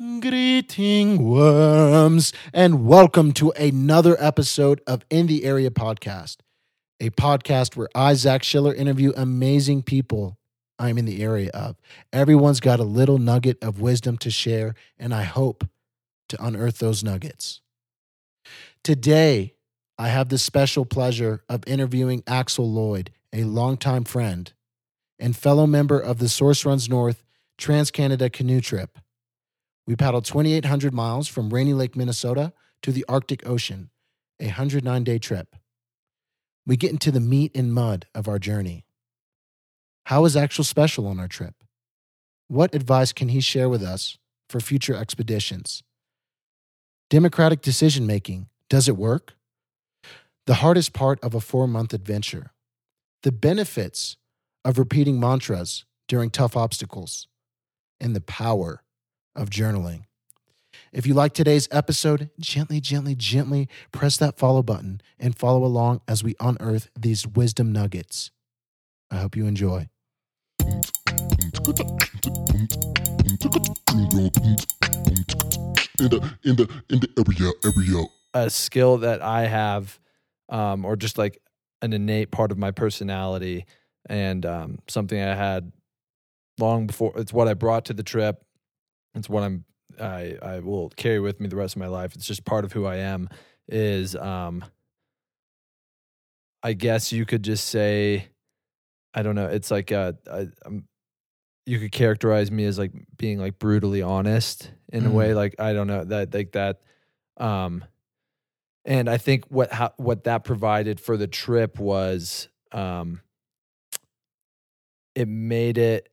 Greeting worms, and welcome to another episode of In the Area Podcast, a podcast where I, Zach Schiller, interview amazing people I'm in the area of. Everyone's got a little nugget of wisdom to share, and I hope to unearth those nuggets. Today, I have the special pleasure of interviewing Axel Lloyd, a longtime friend and fellow member of the Source Runs North Trans Canada Canoe Trip. We paddled 2,800 miles from Rainy Lake, Minnesota to the Arctic Ocean, a 109 day trip. We get into the meat and mud of our journey. How is Axel special on our trip? What advice can he share with us for future expeditions? Democratic decision making, does it work? The hardest part of a four month adventure. The benefits of repeating mantras during tough obstacles. And the power of journaling. If you like today's episode, gently, gently, gently press that follow button and follow along as we unearth these wisdom nuggets. I hope you enjoy. in the in the in the area area. a skill that I have, um, or just like an innate part of my personality, and um, something I had long before. It's what I brought to the trip. It's what I'm. I I will carry with me the rest of my life. It's just part of who I am. Is um, I guess you could just say, I don't know. It's like uh, I, I'm. You could characterize me as like being like brutally honest in a Mm. way. Like I don't know that like that. Um, and I think what how, what that provided for the trip was um, it made it,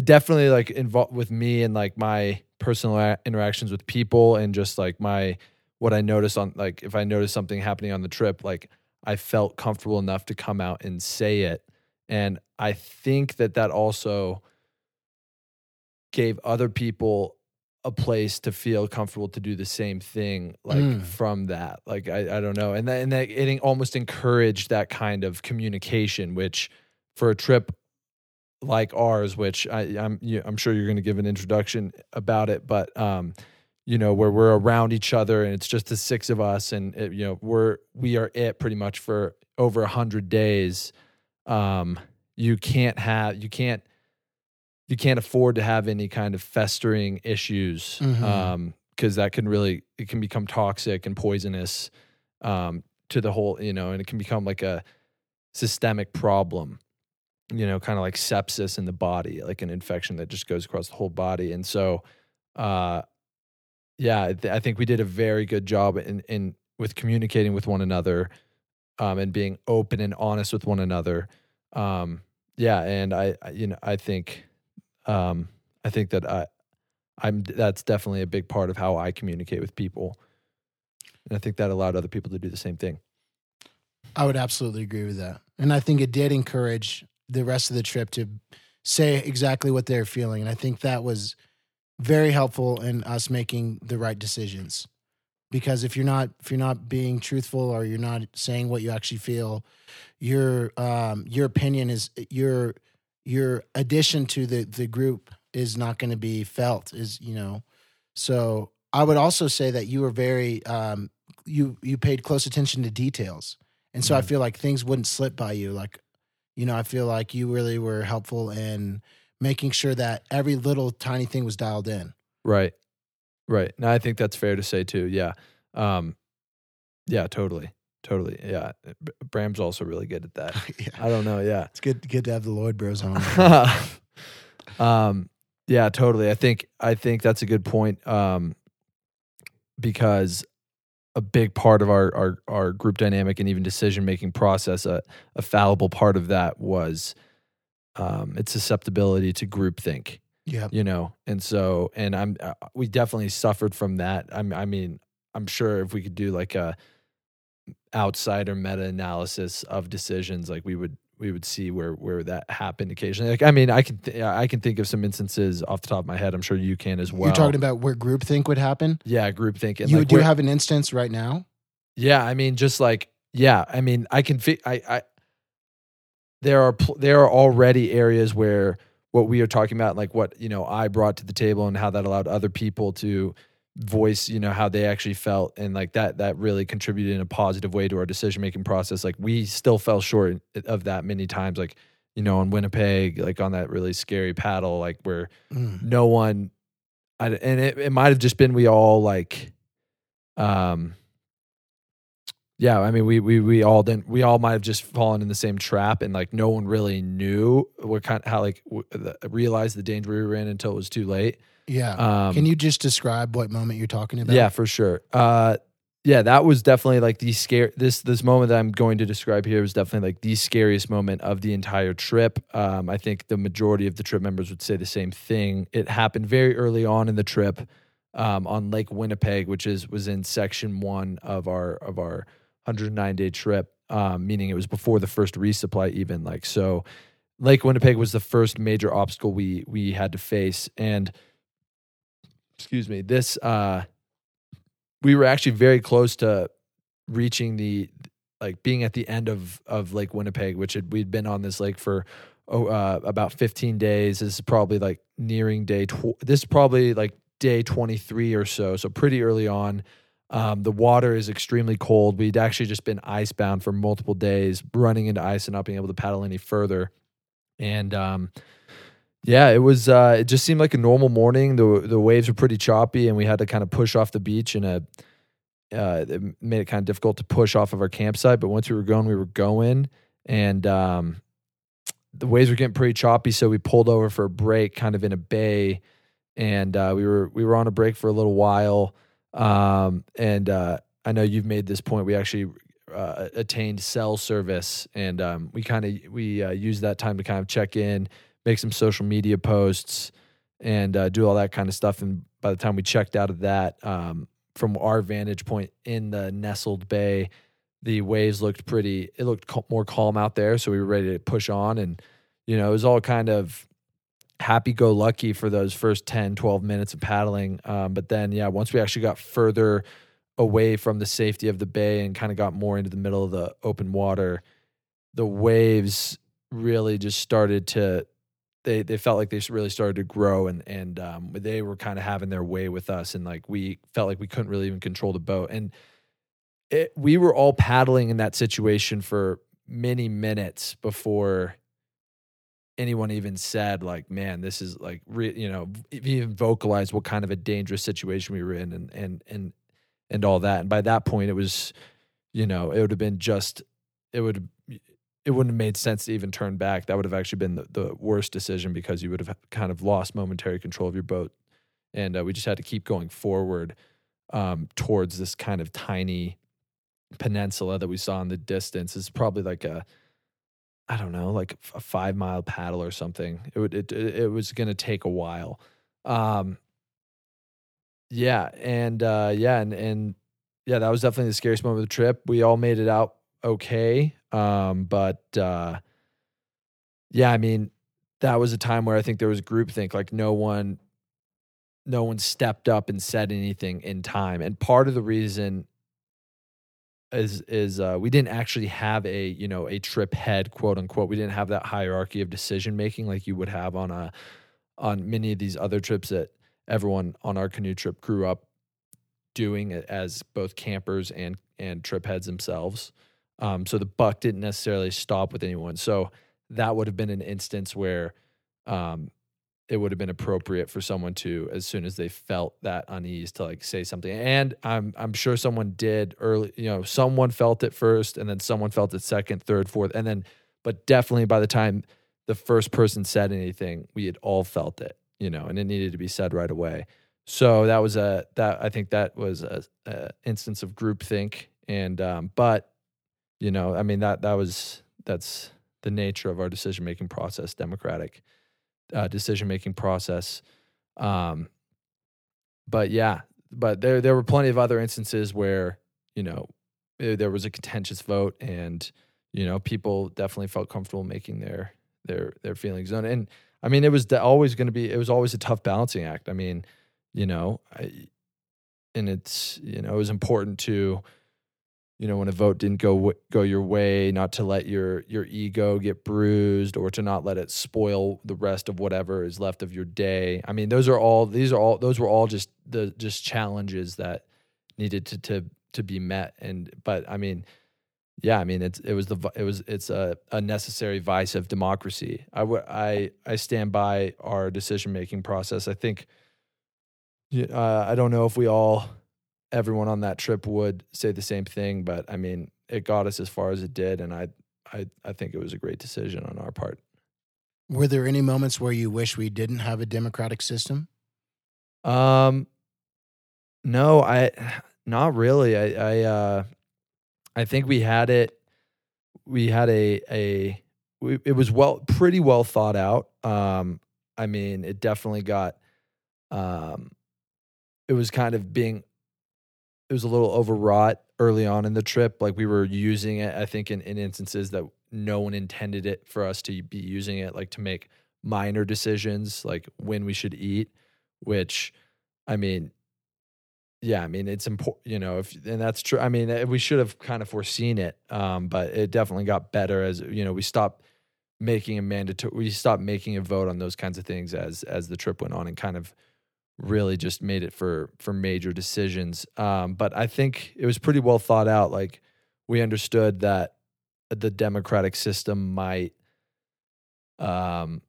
it definitely like involved with me and like my personal a- interactions with people and just like my what I noticed on like if I noticed something happening on the trip like I felt comfortable enough to come out and say it. And I think that that also gave other people a place to feel comfortable to do the same thing like Mm. from that. Like I, I don't know. And that and that it almost encouraged that kind of communication which for a trip like ours which I, I'm I'm sure you're going to give an introduction about it but um you know where we're around each other and it's just the six of us and it, you know we're we are it pretty much for over a hundred days um you can't have you can't you can't afford to have any kind of festering issues Mhm. um because that can really it can become toxic and poisonous um to the whole you know and it can become like a systemic problem you know kind of like sepsis in the body like an infection that just goes across the whole body. And so uh yeah I, th- I think we did a very good job in in with communicating with one another um and being open and honest with one another. Um yeah and i, I you know i think um i think that i i'm that's definitely a big part of how i communicate with people. And i think that allowed other people to do the same thing. I would absolutely agree with that. And I think it did encourage the rest of the trip to say exactly what they're feeling. And I think that was very helpful in us making the right decisions. Because if you're not if you're not being truthful or you're not saying what you actually feel, your um your opinion is your your addition to the the group is not going to be felt is you know so i would also say that you were very um you you paid close attention to details and so I Mhm. feel like things wouldn't slip by you. Like, you know, I feel like you really were helpful in making sure that every little tiny thing was dialed in. Right. Right. No, I think that's fair to say too. Yeah. Um yeah, totally. Totally. Yeah. Bram's also really good at that. yeah. I don't know, yeah. It's good good to have the Lloyd Bros on. um yeah, totally. I think I think that's a good point um because a big part of our our our group dynamic and even decision making process a a fallible part of that was um its susceptibility to groupthink yeah. you know and so and i'm uh, we definitely suffered from that i'm i mean i'm sure if we could do like a outsider meta analysis of decisions like we would we would see where where that happened occasionally like i mean i can th- i can think of some instances off the top of my head i'm sure you can as well You're talking about where groupthink would happen. yeah group thinking you like do where- have an instance right now. yeah, I mean, just like yeah, I mean, I can fi- I I there are pl- there are already areas where what we are talking about, like what you know I brought to the table, and how that allowed other people to voice you know how they actually felt and like that that really contributed in a positive way to our decision making process like we still fell short of that many times like you know on winnipeg like on that really scary paddle like where Mm. no one I, and it, it might have just been we all like um yeah i mean we we we all didn't we all might have just fallen in the same trap and like no one really knew what kind how like w- the, realized the danger we were in until it was too late Yeah. um Can you just describe what moment you're talking about? yeah, for sure. Uh, yeah, that was definitely like the scare. This this moment that I'm going to describe here was definitely like the scariest moment of the entire trip. Um, I think the majority of the trip members would say the same thing. It happened very early on in the trip um, on Lake Winnipeg, which is was in section one of our of our 109 day trip. Um, meaning it was before the first resupply even like so. Lake Winnipeg was the first major obstacle we we had to face, and excuse me, this uh we were actually very close to reaching the like being at the end of of Lake Winnipeg, which had, we'd been on this lake for oh, uh, about 15 days. This is probably like nearing day. Tw- this is probably like day 23 or so. So pretty early on. Um, the water is extremely cold. We'd actually just been icebound for multiple days, running into ice and not being able to paddle any further. And um, yeah, it was. Uh, it just seemed like a normal morning. the The waves were pretty choppy, and we had to kind of push off the beach. In a, uh, it made it kind of difficult to push off of our campsite. But once we were going, we were going, and um, the waves were getting pretty choppy. So we pulled over for a break, kind of in a bay, and uh, we were we were on a break for a little while. Um, and uh, I know you've made this point. We actually uh, attained cell service, and um, we kind of we uh, used that time to kind of check in make some social media posts and uh, do all that kind of stuff. And by the time we checked out of that, um, from our vantage point in the nestled bay, the waves looked pretty, it looked cal- more calm out there. So we were ready to push on. And, you know, it was all kind of happy go lucky for those first 10, 12 minutes of paddling. Um, but then, yeah, once we actually got further away from the safety of the bay and kind of got more into the middle of the open water, the waves really just started to they they felt like they really started to grow and and um, they were kind of having their way with us and like we felt like we couldn't really even control the boat. And it, we were all paddling in that situation for many minutes before anyone even said like man this is like re-, you know even vocalized what kind of a dangerous situation we were in and and and and all that. And by that point it was you know it would have been just it would it wouldn't have made sense to even turn back. That would have actually been the, the worst decision because you would have kind of lost momentary control of your boat. And uh, we just had to keep going forward um, towards this kind of tiny peninsula that we saw in the distance. It's probably like a, I don't know, like a five mile paddle or something. It would, it, it was going to take a while. Um, yeah. And uh, yeah. And, and yeah, that was definitely the scariest moment of the trip. We all made it out okay. Um, but uh, yeah, I mean, that was a time where I think there was groupthink. Like no one, no one stepped up and said anything in time. And part of the reason is is uh, we didn't actually have a you know a trip head quote unquote. We didn't have that hierarchy of decision making like you would have on a on many of these other trips that everyone on our canoe trip grew up doing as both campers and and trip heads themselves. Um, so the buck didn't necessarily stop with anyone. So that would have been an instance where um, it would have been appropriate for someone to, as soon as they felt that unease, to like say something. And I'm I'm sure someone did early. You know, someone felt it first, and then someone felt it second, third, fourth, and then. But definitely by the time the first person said anything, we had all felt it. You know, and it needed to be said right away. So that was a that I think that was a, a instance of groupthink. And um, but you know i mean that that was that's the nature of our decision making process democratic uh, decision making process. Um but yeah but there there were plenty of other instances where you know there was a contentious vote and you know people definitely felt comfortable making their their their feelings known. And i mean it was always going to be it was always a tough balancing act. I mean you know I, and it's you know it was important to you know when a vote didn't go go your way not to let your your ego get bruised or to not let it spoil the rest of whatever is left of your day. I mean those are all these are all those were all just the just challenges that needed to to to be met. And but i mean yeah i mean it's it was the it was it's a, a necessary vice of democracy. I would i i stand by our decision making process. I think uh, i don't know if we all everyone on that trip would say the same thing but i mean it got us as far as it did and i i i think it was a great decision on our part Were there any moments where you wish we didn't have a democratic system? Um, no, I not really. I I uh, I think we had it. We had a a. We, it was well, pretty well thought out. Um, I mean, it definitely got. Um, it was kind of being. It was a little overwrought early on in the trip. Like we were using it, I think, in, in instances that no one intended it for us to be using it, like to make minor decisions, like when we should eat which I mean, yeah, I mean it's important, you know, if and that's true. I mean, eh, we should have kind of foreseen it, um, but it definitely got better as you know we stopped making a mandatory. We stopped making a vote on those kinds of things as as the trip went on, and kind of really just made it for for major decisions. Um, but I think it was pretty well thought out. Like we understood that the democratic system might um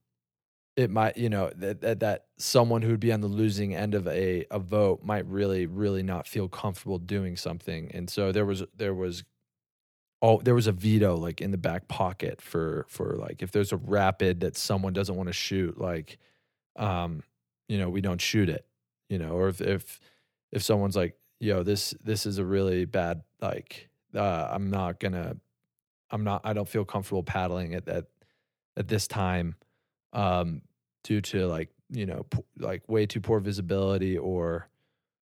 it might you know that, that that someone who'd be on the losing end of a a vote might really really not feel comfortable doing something and so there was there was oh there was a veto like in the back pocket for for like if there's a rapid that someone doesn't want to shoot like um you know we don't shoot it you know or if if if someone's like yo this this is a really bad like uh i'm not gonna i'm not i don't feel comfortable paddling at that, at this time um due to like you know p- like way too poor visibility or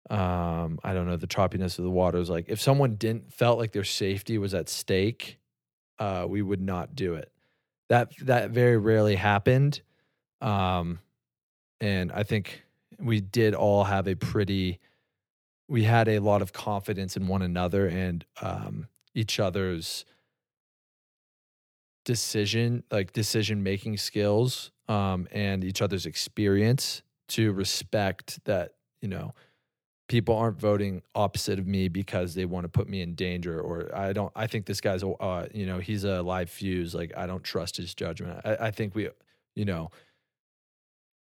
um i don't know the choppiness of the waters. Like if someone didn't felt like their safety was at stake uh we would not do it. That that very rarely happened um and i think we did all have a pretty we had a lot of confidence in one another and um each other's decision like decision making skills um and each other's experience to respect that you know people aren't voting opposite of me because they want to put me in danger or i don't i think this guy's uh, you know he's a live fuse like i don't trust his judgment. I, I think we you know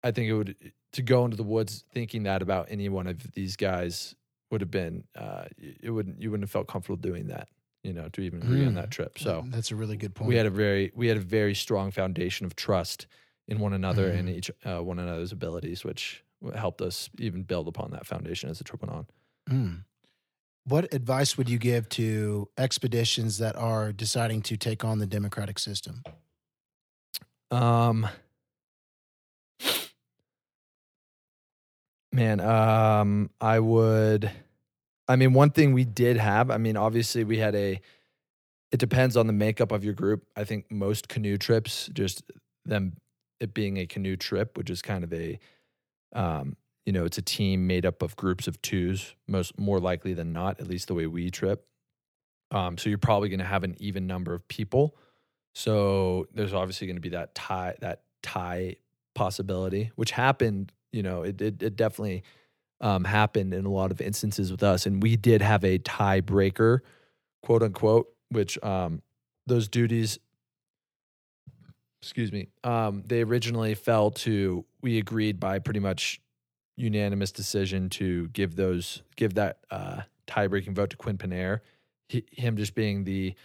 i think it would to go into the woods thinking that about any one of these guys would have been uh it wouldn't you wouldn't have felt comfortable doing that you know to even agree on Mm. that trip so that's a really good point. we had a very we had a very strong foundation of trust in one another and Mhm. each uh, one another's abilities which helped us even build upon that foundation as the trip went on Mm. What advice would you give to expeditions that are deciding to take on the democratic system? um man um i would i mean one thing we did have i mean obviously we had a it depends on the makeup of your group. I think most canoe trips just them it being a canoe trip which is kind of a um you know it's a team made up of groups of twos most more likely than not at least the way we trip. Um so you're probably going to have an even number of people. So there's obviously going to be that tie that tie possibility which happened you know it it, it definitely um, happened in a lot of instances with us and we did have a tiebreaker quote unquote which um, those duties excuse me um, they originally fell to we agreed by pretty much unanimous decision to give those give that uh, tie-breaking vote to Quinn Panare. He, him just being the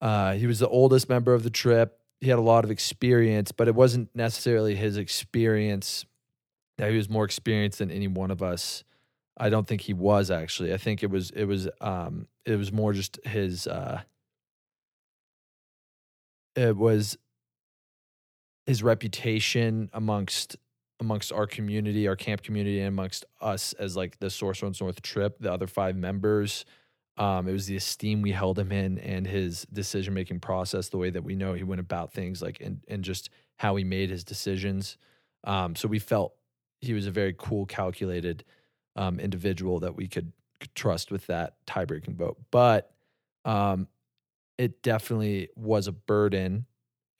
uh, he was the oldest member of the trip. He had a lot of experience, but it wasn't necessarily his experience that he was more experienced than any one of us. I don't think he was actually. I think it was it was um it was more just his uh it was his reputation amongst amongst our community, our camp community, and amongst us as like the Source Runs North trip, the other five members. Um, it was the esteem we held him in and his decision making process, the way that we know he went about things, like and and just how he made his decisions. Um, so we felt he was a very cool, calculated um, individual that we could trust with that tie breaking vote. But um, it definitely was a burden,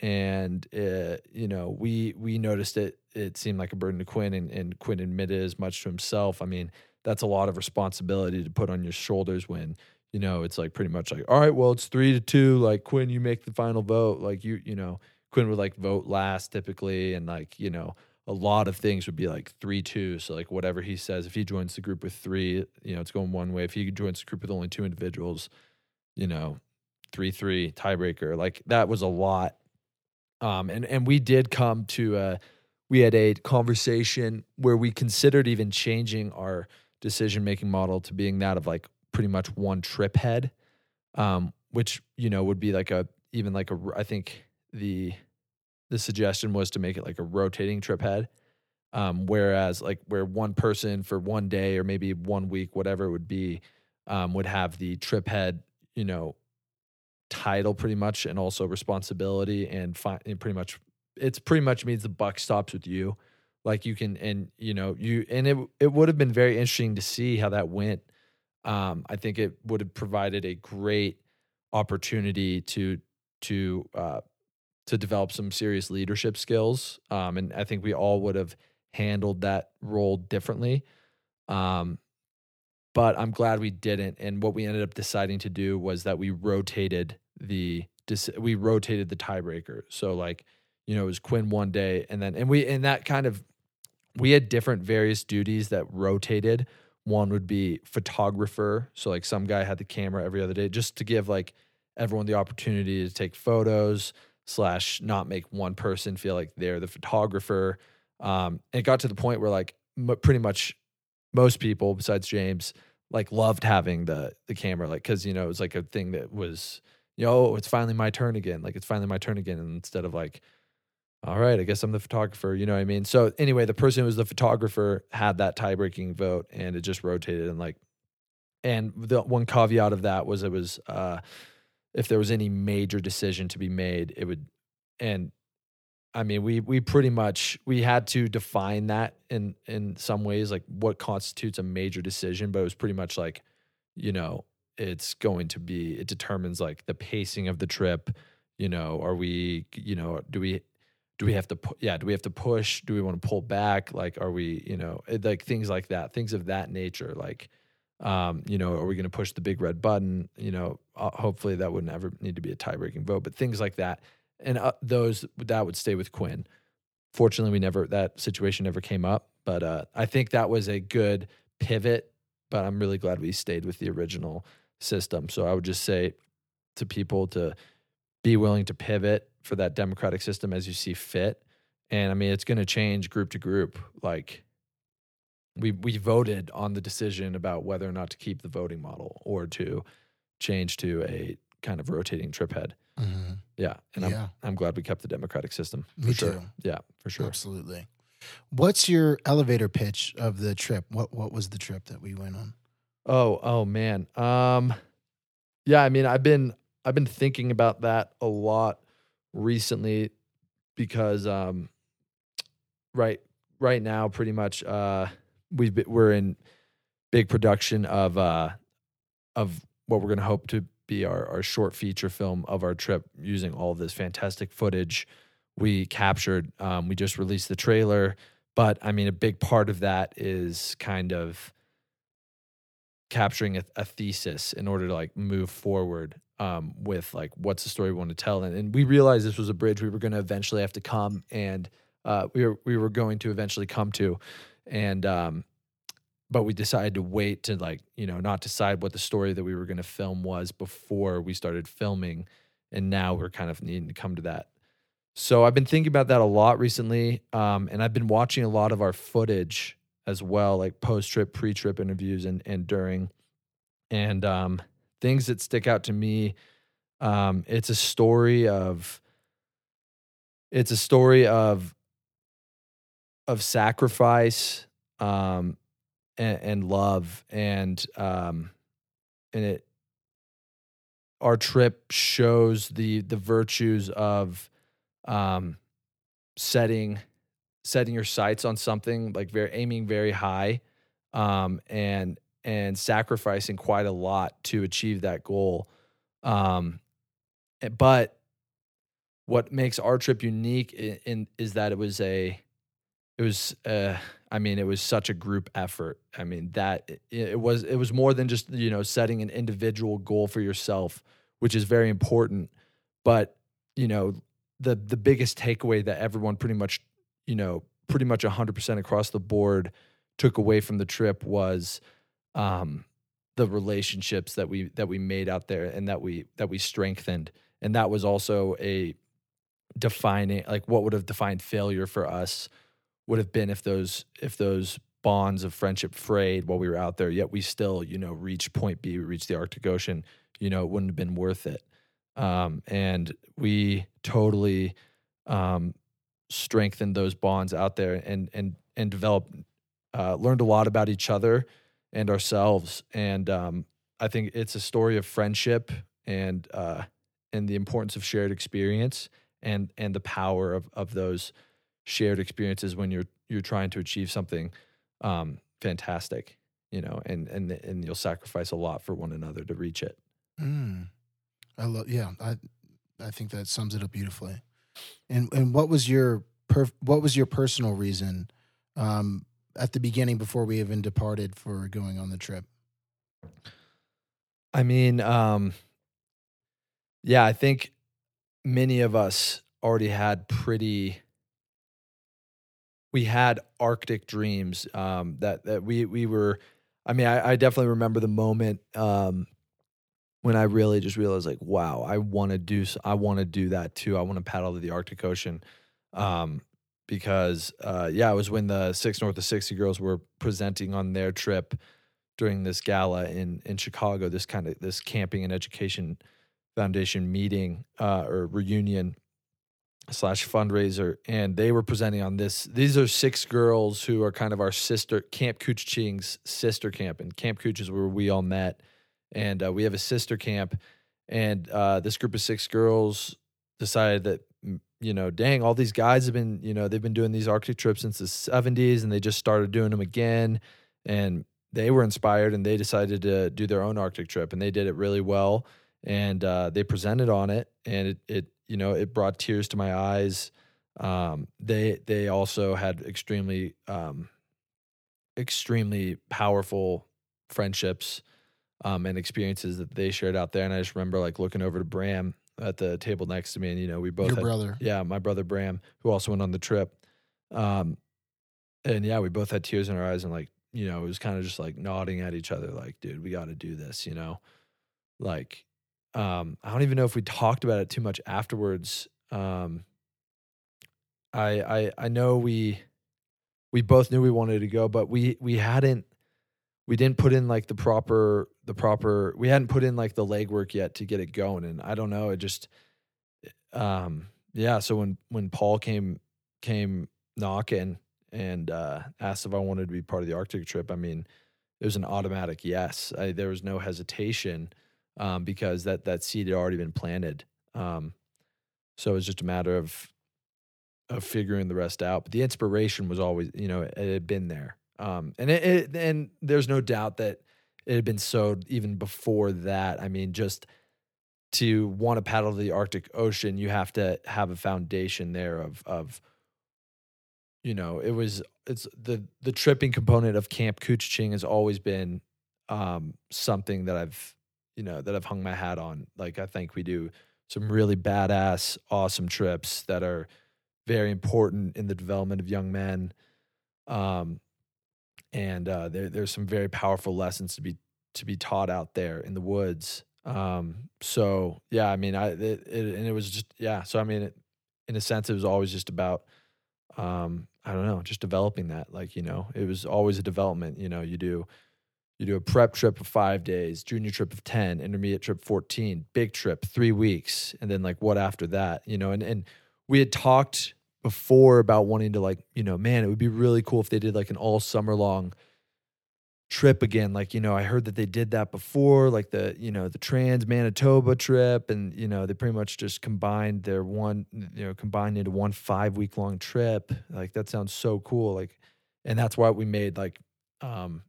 and uh, you know we we noticed it. It seemed like a burden to Quinn, and, and Quinn admitted as much to himself. I mean, that's a lot of responsibility to put on your shoulders when you know it's like pretty much like, all right, well, it's three to two. Like Quinn, you make the final vote. Like you, you know, Quinn would like vote last typically, and like you know a lot of things would be like three two. So like whatever he says, if he joins the group with three, you know, it's going one way. If he joins the group with only two individuals, you know, three three tiebreaker. Like that was a lot. Um, and and we did come to a we had a conversation where we considered even changing our decision making model to being that of like pretty much one trip head, um, which you know would be like a even like a I think the the suggestion was to make it like a rotating trip head. Um, whereas like where one person for one day or maybe one week, whatever it would be, um, would have the trip head, you know, title pretty much and also responsibility and, fi- and pretty much it's pretty much means the buck stops with you. Like you can and you know you and it it would have been very interesting to see how that went. Um, I think it would have provided a great opportunity to to uh, to develop some serious leadership skills. Um, and I think we all would have handled that role differently. Um, but I'm glad we didn't. And what we ended up deciding to do was that we rotated the we rotated the tiebreaker. So like, you know, it was Quinn one day, and then and we and that kind of we had different various duties that rotated. One would be photographer. So like some guy had the camera every other day just to give like everyone the opportunity to take photos slash not make one person feel like they're the photographer. Um, and it got to the point where like m- pretty much most people besides James like loved having the the camera, like because you know it was like a thing that was you know oh, it's finally my turn again, like it's finally my turn again, and instead of like all right, I guess I'm the photographer. You know what I mean? So anyway, the person who was the photographer had that tie breaking vote, and it just rotated and like. And the one caveat of that was it was uh, if there was any major decision to be made, it would, and I mean, we we pretty much we had to define that in in some ways, like what constitutes a major decision. But it was pretty much like, you know, it's going to be it determines like the pacing of the trip. You know, are we, you know, do we do we have to pu- yeah do we have to push do we want to pull back like are we you know like things like that things of that nature like um, you know, are we going to push the big red button? You know, uh, hopefully that wouldn't ever need to be a tie breaking vote, but things like that. And uh, those that would stay with Quinn. Fortunately, we never, that situation never came up, but uh, I think that was a good pivot. But I'm really glad we stayed with the original system. So I would just say to people to be willing to pivot for that democratic system as you see fit. And I mean, it's going to change group to group. Like, we we voted on the decision about whether or not to keep the voting model or to change to a kind of rotating trip head. Mhm. Yeah, and I'm I'm glad we kept the democratic system. For Me sure. too. Yeah, for sure. Absolutely. What's your elevator pitch of the trip? What What was the trip that we went on? Oh, oh man. Um yeah, I mean, I've been I've been thinking about that a lot recently because um right right now pretty much uh we've been, we're in big production of uh of what we're going to hope to be our our short feature film of our trip using all this fantastic footage we captured. Um we just released the trailer but i mean a big part of that is kind of capturing a, a thesis in order to like move forward um, with like what's the story we want to tell. And, and we realized this was a bridge we were going to eventually have to come and uh, we were we were going to eventually come to and um, but we decided to wait to like you know not decide what the story that we were going to film was before we started filming. And now we're kind of needing to come to that. So i've been thinking about that a lot recently um, and i've been watching a lot of our footage as well like post trip pre trip interviews and and during. And um, things that stick out to me um, it's a story of it's a story of of sacrifice um, and, and love and um, and it our trip shows the the virtues of um, setting setting your sights on something like very aiming very high um, and and sacrificing quite a lot to achieve that goal. Um, eh, but what makes our trip unique in, in is that it was a it was uh I mean it was such a group effort. I mean that it, it was it was more than just you know setting an individual goal for yourself, which is very important, but you know the the biggest takeaway that everyone pretty much you know pretty much 100% across the board took away from the trip was um the relationships that we that we made out there and that we that we strengthened and that was also a defining like what would have defined failure for us would have been if those if those bonds of friendship frayed while we were out there yet we still you know reached point b we reached the arctic ocean you know it wouldn't have been worth it. Um, and we totally um, strengthened those bonds out there and and and developed uh, learned a lot about each other and ourselves. And um, i think it's a story of friendship and uh, and the importance of shared experience and and the power of of those shared experiences when you're you're trying to achieve something um, fantastic, you know, and and and you'll sacrifice a lot for one another to reach it. Mm. I love. Yeah, I I think that sums it up beautifully. And and what was your per, what was your personal reason um, at the beginning before we even departed for going on the trip? I mean, um, yeah, I think many of us already had pretty we had arctic dreams um, that that we we were i mean i, I definitely remember the moment um, when i really just realized like wow i want to do i want to do that too. I want to paddle to the arctic ocean um, because uh, yeah it was when the six north of 60 girls were presenting on their trip during this gala in in chicago this kind of this camping and education foundation meeting uh, or reunion slash fundraiser and they were presenting on this. These are six girls who are kind of our sister camp cooch ching's sister camp and camp Kooch is where we all met. And uh, we have a sister camp and uh, this group of six girls decided that mm, you know dang all these guys have been you know they've been doing these arctic trips since the 70s and they just started doing them again. And they were inspired and they decided to do their own arctic trip and they did it really well. And uh, they presented on it and it, it you know it brought tears to my eyes. Um, they they also had extremely um, extremely powerful friendships um, and experiences that they shared out there. And i just remember like looking over to bram at the table next to me and you know we both Your had, brother. yeah my brother bram who also went on the trip. Um, and yeah we both had tears in our eyes and like you know it was kind of just like nodding at each other like dude we got to do this you know? Like um, I don't even know if we talked about it too much afterwards. Um, I I I know we we both knew we wanted to go, but we we hadn't we didn't put in like the proper the proper we hadn't put in like the legwork yet to get it going, and I don't know. It just um yeah. So when when Paul came came knocking and uh, asked if I wanted to be part of the Arctic trip, I mean it was an automatic yes. I, there was no hesitation um, because that that seed had already been planted. Um, so it was just a matter of of figuring the rest out. But the inspiration was always, you know, it, had been there, um, and it, it and there's no doubt that it had been sowed even before that. I mean, just to want to paddle the Arctic Ocean, you have to have a foundation there of of you know, it was it's the the tripping component of Camp Ching has always been um, something that I've you know that I've hung my hat on. Like I think we do some really badass, awesome trips that are very important in the development of young men. Um, and uh, there, there's some very powerful lessons to be to be taught out there in the woods. Um, so yeah, I mean, I it, it, and it was just yeah. So I mean, it, in a sense, it was always just about um, I don't know, just developing that. Like you know, it was always a development. You know, you do you do a prep trip of five days, junior trip of 10, intermediate trip 14, big trip, three weeks. And then like what after that, you know, and, and we had talked before about wanting to like, you know, man, it would be really cool if they did like an all summer long trip again. Like, you know, I heard that they did that before, like the, you know, the trans Manitoba trip. And, you know, they pretty much just combined their one, you know, combined into one five week long trip. Like that sounds so cool. Like, and that's why we made like, um,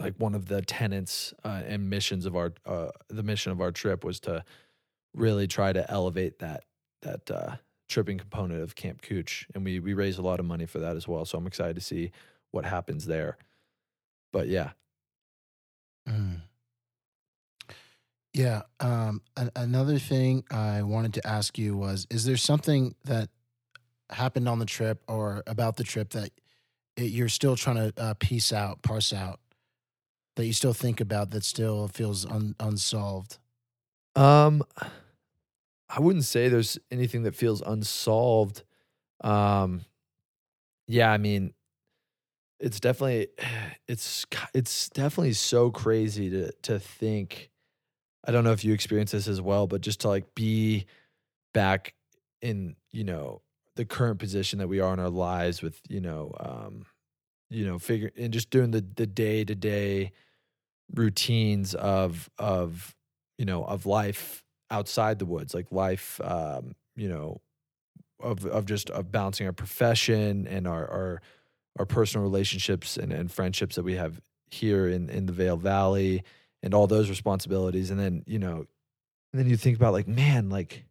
like one of the tenets uh, and missions of our uh, the mission of our trip was to really try to elevate that that uh, tripping component of Camp Kooch, and we we raised a lot of money for that as well. So I'm excited to see what happens there. But yeah, Mm. Yeah. Um, a- another thing I wanted to ask you was: Is there something that happened on the trip or about the trip that it, you're still trying to uh, piece out, parse out, that you still think about that still feels un, unsolved? Um, I wouldn't say there's anything that feels unsolved. Um, yeah, I mean, it's definitely it's it's definitely so crazy to to think. I don't know if you experience this as well, but just to like be back in you know the current position that we are in our lives with you know um you know figure and just doing the the day to day routines of of you know of life outside the woods like life um you know of of just of balancing our profession and our our our personal relationships and, and friendships that we have here in in the Vail Valley and all those responsibilities. And then you know and then you think about like man like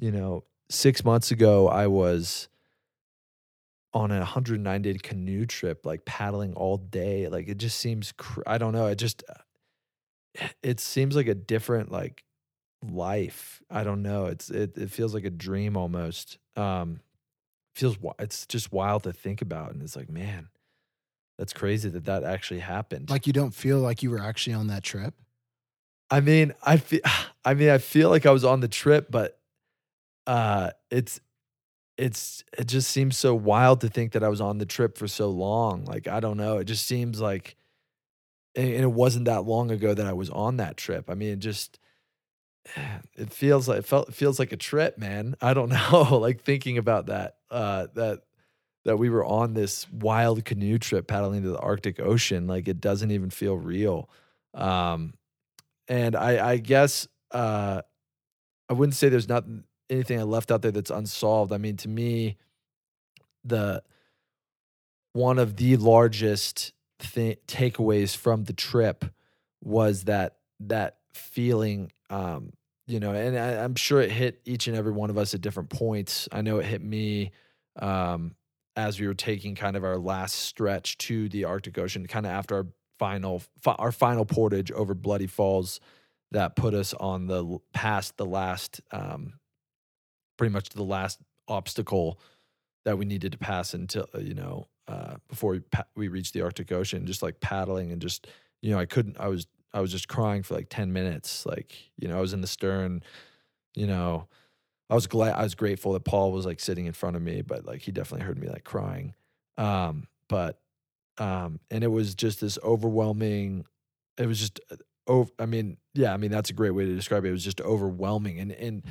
you know 6 months ago I was on a 109 day canoe trip like paddling all day like it just seems cr- I don't know it just it seems like a different like life. I don't know. It's it it feels like a dream almost. Um feels it's just wild to think about and it's like, man, that's crazy that that actually happened. Like you don't feel like you were actually on that trip? I mean, I feel I mean, I feel like I was on the trip, but uh it's it's it just seems so wild to think that I was on the trip for so long. Like I don't know, it just seems like and it wasn't that long ago that I was on that trip. I mean, it just it feels like it felt it feels like a trip, man. I don't know, like thinking about that uh that that we were on this wild canoe trip paddling to the Arctic Ocean, like it doesn't even feel real. Um and I I guess uh I wouldn't say there's not anything I left out there that's unsolved. I mean, to me the one of the largest th- takeaways from the trip was that that feeling um you know and I, i'm sure it hit each and every one of us at different points i know it hit me um as we were taking kind of our last stretch to the arctic ocean kind of after our final fi- our final portage over bloody falls that put us on the past the last um pretty much the last obstacle that we needed to pass until uh, you know uh, before we pa- we reached the Arctic Ocean. Just like paddling and just you know I couldn't. I was I was just crying for like ten minutes. Like you know I was in the stern. You know I was glad. I was grateful that Paul was like sitting in front of me, but like he definitely heard me like crying. Um, but um, and it was just this overwhelming. It was just. Oh, I mean, yeah, I mean that's a great way to describe it. It was just overwhelming, and and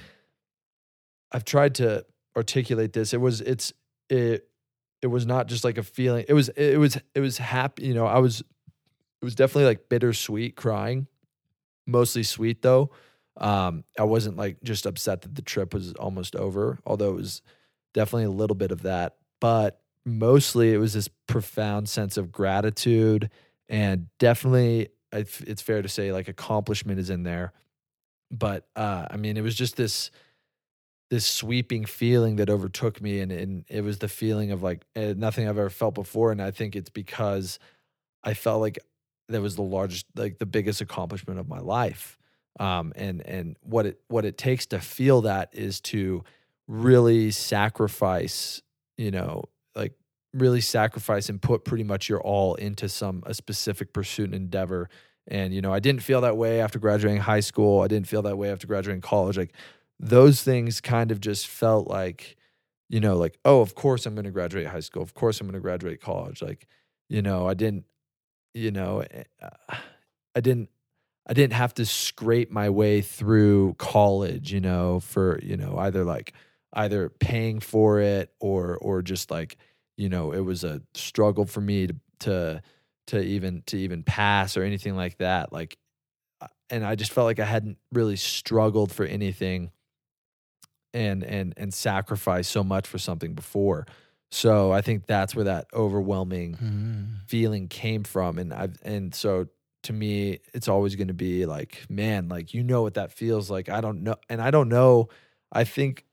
I've tried to articulate this. It was it's it it was not just like a feeling. It was it was it was happy. You know, I was it was definitely like bittersweet crying, mostly sweet though. Um, I wasn't like just upset that the trip was almost over, although it was definitely a little bit of that. But mostly it was this profound sense of gratitude and definitely it's fair to say like accomplishment is in there. But uh, I mean, it was just this this sweeping feeling that overtook me and, and it was the feeling of like eh, nothing I've ever felt before and I think it's because I felt like that was the largest like the biggest accomplishment of my life. Um and and what it what it takes to feel that is to really sacrifice you know like really sacrifice and put pretty much your all into some a specific pursuit and endeavor. And you know I didn't feel that way after graduating high school. I didn't feel that way after graduating college. Like those things kind of just felt like, you know, like, oh, of course I'm going to graduate high school. Of course I'm going to graduate college. Like, you know, I didn't, you know, eh, I didn't, I didn't have to scrape my way through college, you know, for, you know, either like, either paying for it or, or just like, you know, it was a struggle for me to, to, to even, to even pass or anything like that. Like, uh, and I just felt like I hadn't really struggled for anything and and and sacrifice so much for something before. So I think that's where that overwhelming Mhm. feeling came from and I've and so to me it's always going to be like man like you know what that feels like I don't know and I don't know I think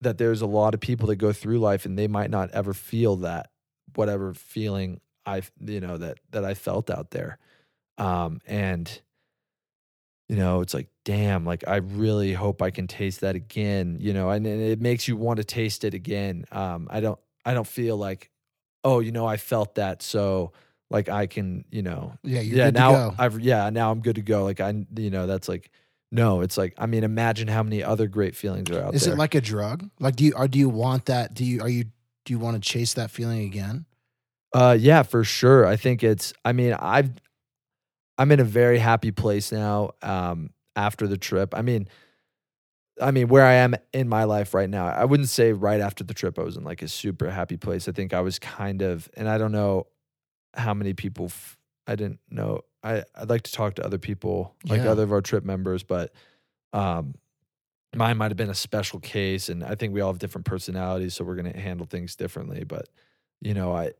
that there's a lot of people that go through life and they might not ever feel that whatever feeling I you know that that I felt out there um and you know it's like damn like I really hope I can taste that again you know and, and it makes you want to taste it again um I don't I don't feel like oh you know I felt that so like I can, you know, Yeah, yeah, now. I've yeah, now I'm good to go. Like I, you know, that's like no, it's like I mean, imagine how many other great feelings are out Is there. it like a drug? Like, do you or do you want that? Do you are you do you want to chase that feeling again? Uh, yeah, for sure. I think it's. I mean, I've. I'm in a very happy place now. Um, after the trip, I mean, I mean, where I am in my life right now, I wouldn't say right after the trip I was in like a super happy place. I think I was kind of, and I don't know how many people. F- I didn't know. I I'd like to talk to other people, like Yeah. other of our trip members, but um, mine might have been a special case, and I think we all have different personalities, so we're gonna handle things differently. But you know, I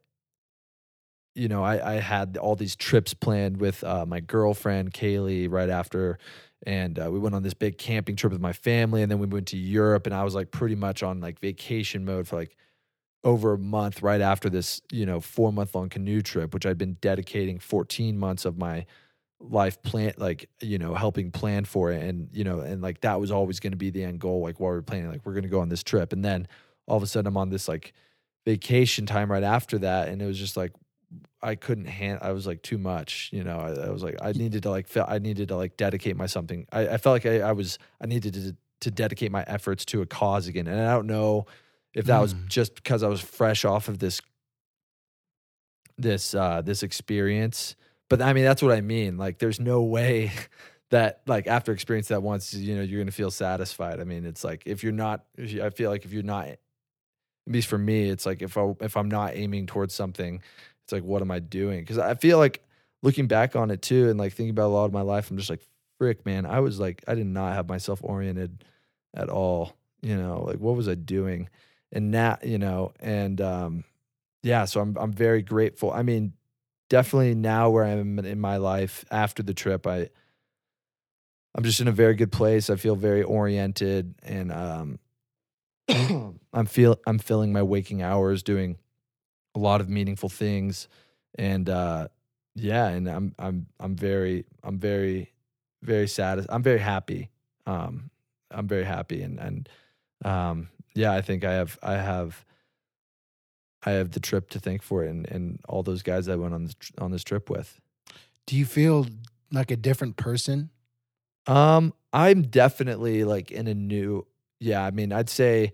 you know, I, I had all these trips planned with uh, my girlfriend Kaylee right after, and uh, we went on this big camping trip with my family, and then we went to Europe, and I was like pretty much on like vacation mode for like over a month right after this, you know, four month long canoe trip, which I'd been dedicating 14 months of my life plan, like you know, helping plan for it, and you know, and like that was always going to be the end goal, like while we are planning, like we're going to go on this trip, and then all of a sudden I'm on this like vacation time right after that, and it was just like I couldn't hand. I was like too much, you know. I, I was like I needed to like feel. I needed to like dedicate my something. I, I felt like I, I was. I needed to to dedicate my efforts to a cause again, and I don't know if that was Mm. just because I was fresh off of this this uh this experience. But I mean, that's what I mean. Like, there's no way that like after experience that once, you know, you're gonna feel satisfied. I mean, it's like if you're not. If you, I feel like if you're not. At least for me, it's like if I if I'm not aiming towards something, it's like what am I doing? Because I feel like looking back on it too, and like thinking about a lot of my life, I'm just like, frick, man, I was like, I did not have myself oriented at all. You know, like what was I doing? And now, you know, and um, yeah, so I'm I'm very grateful. I mean, definitely now where I'm in my life after the trip, I I'm just in a very good place. I feel very oriented, and um, I'm feel I'm filling my waking hours doing a lot of meaningful things, and uh, yeah, and I'm I'm I'm very I'm very very sad. I'm very happy. Um, I'm very happy, and and um, yeah, I think I have I have I have the trip to thank for it, and and all those guys I went on this on this trip with. Do you feel like a different person? Um, I'm definitely like in a new, yeah. I mean, I'd say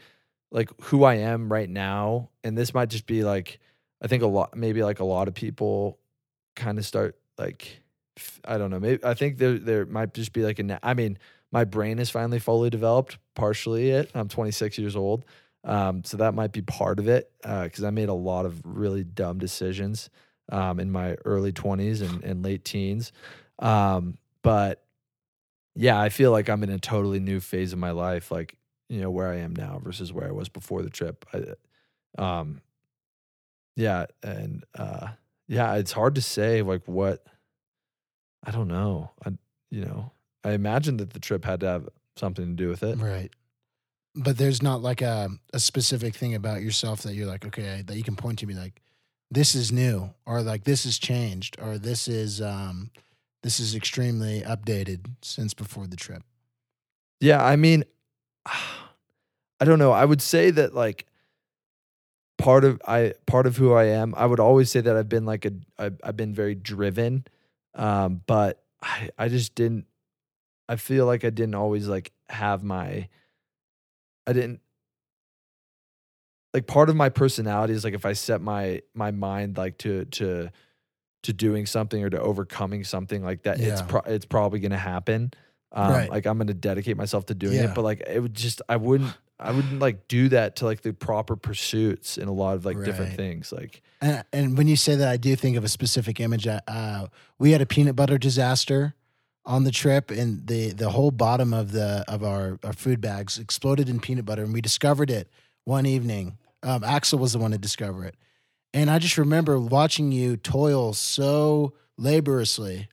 like who I am right now, and this might just be like, I think a lot, maybe like a lot of people kind of start like, I don't know, maybe I think there there might just be like a. I mean, my brain is finally fully developed, partially it. I'm 26 years old, um, so that might be part of it because I made a lot of really dumb decisions um, in my early 20s and, and late teens, um, but yeah, I feel like I'm in a totally new phase of my life, like you know where I am now versus where I was before the trip. I, um, yeah, and uh, yeah, it's hard to say like what. I don't know. I you know I imagine that the trip had to have something to do with it. Right. But there's not like a, a specific thing about yourself that you're like, okay, that you can point to me like, this is new, or like this has changed, or this is um this is extremely updated since before the trip. Yeah, I mean, I don't know. I would say that like part of I part of who I am. I would always say that I've been like a I've, I've been very driven, um, but I I just didn't. I feel like I didn't always like have my. I didn't like part of my personality is like if I set my my mind like to to to doing something or to overcoming something like that, it's pro- it's probably gonna happen. Um, Right. Like I'm gonna dedicate myself to doing Yeah. it, but like it would just I wouldn't I wouldn't like do that to like the proper pursuits in a lot of like different things. Like And, and when you say that, I do think of a specific image. Uh, we had a peanut butter disaster on the trip, and the the whole bottom of the of our, our food bags exploded in peanut butter, and we discovered it one evening Um, Axel was the one to discover it, and I just remember watching you toil so laboriously.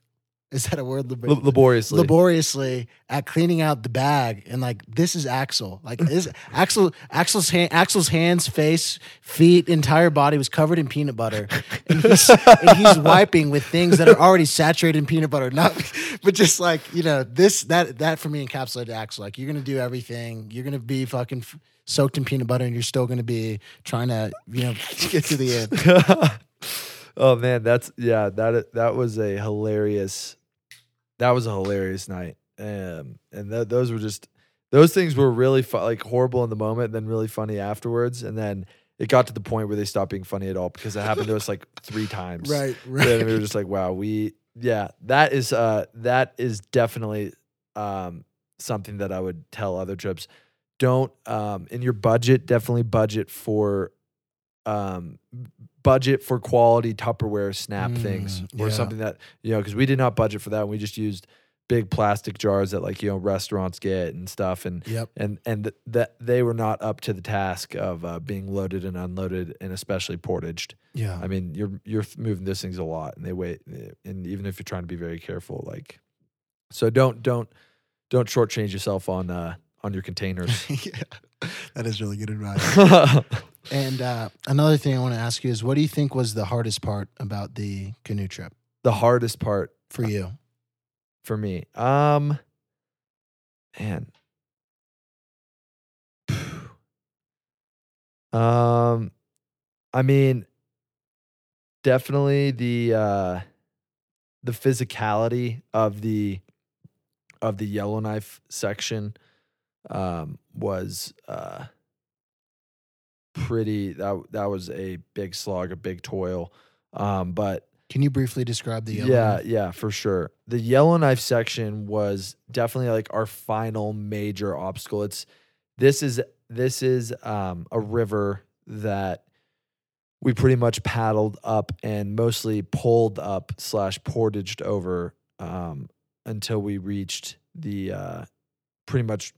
Is that a word? Labor- L- laboriously. laboriously at cleaning out the bag and like this is Axel. Like is Axel Axel's hand Axel's hands, face, feet, entire body was covered in peanut butter. And he's and he's wiping with things that are already saturated in peanut butter. Not but just like, you know, this that that for me encapsulated Axel. Like you're gonna do everything. You're gonna be fucking f- soaked in peanut butter and you're still gonna be trying to, you know, get to the end. oh man, that's yeah, that that was a hilarious that was a hilarious night. Um and th- those were just those things were really fu- like horrible in the moment then really funny afterwards and then it got to the point where they stopped being funny at all because it happened to us like 3 times. Right, And right. we were just like, wow, we yeah, that is uh that is definitely um something that I would tell other trips. Don't um in your budget, definitely budget for um budget for quality Tupperware snap things Mm, or yeah. something that you know because we did not budget for that. We just used big plastic jars that like you know restaurants get and stuff and Yep. and and th- that they were not up to the task of uh, being loaded and unloaded and especially portaged. Yeah. I mean, you're you're moving those things a lot, and they weigh. And even if you're trying to be very careful, like, so don't don't don't shortchange yourself on uh on your containers. yeah. That is really good advice. And uh, another thing I want to ask you is, what do you think was the hardest part about the canoe trip the hardest part for you? for me, um, man, um, I mean, definitely the uh the physicality of the of the Yellowknife section um was uh pretty that that was a big slog a big toil. Um but Can you briefly describe the yellow? yeah yeah for sure. The Yellowknife section was definitely like our final major obstacle. It's this is this is um a river that we pretty much paddled up and mostly pulled up slash portaged over um, until we reached the uh, pretty much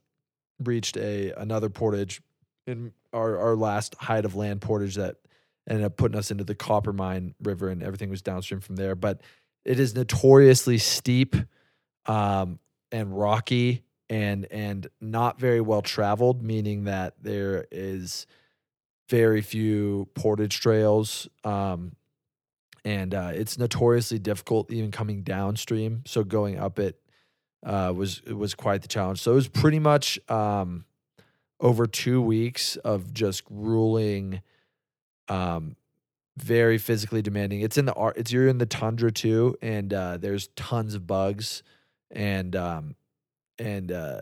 reached a another portage in our our last height of land portage that ended up putting us into the Coppermine River and everything was downstream from there. But it is notoriously steep um, and rocky and and not very well traveled, meaning that there is very few portage trails. Um, and uh, it's notoriously difficult even coming downstream. So going up it uh, was it was quite the challenge. So it was pretty much um, over two weeks of just grueling, um, very physically demanding. It's in the art. It's you're in the tundra too, and uh, there's tons of bugs, and um, and uh,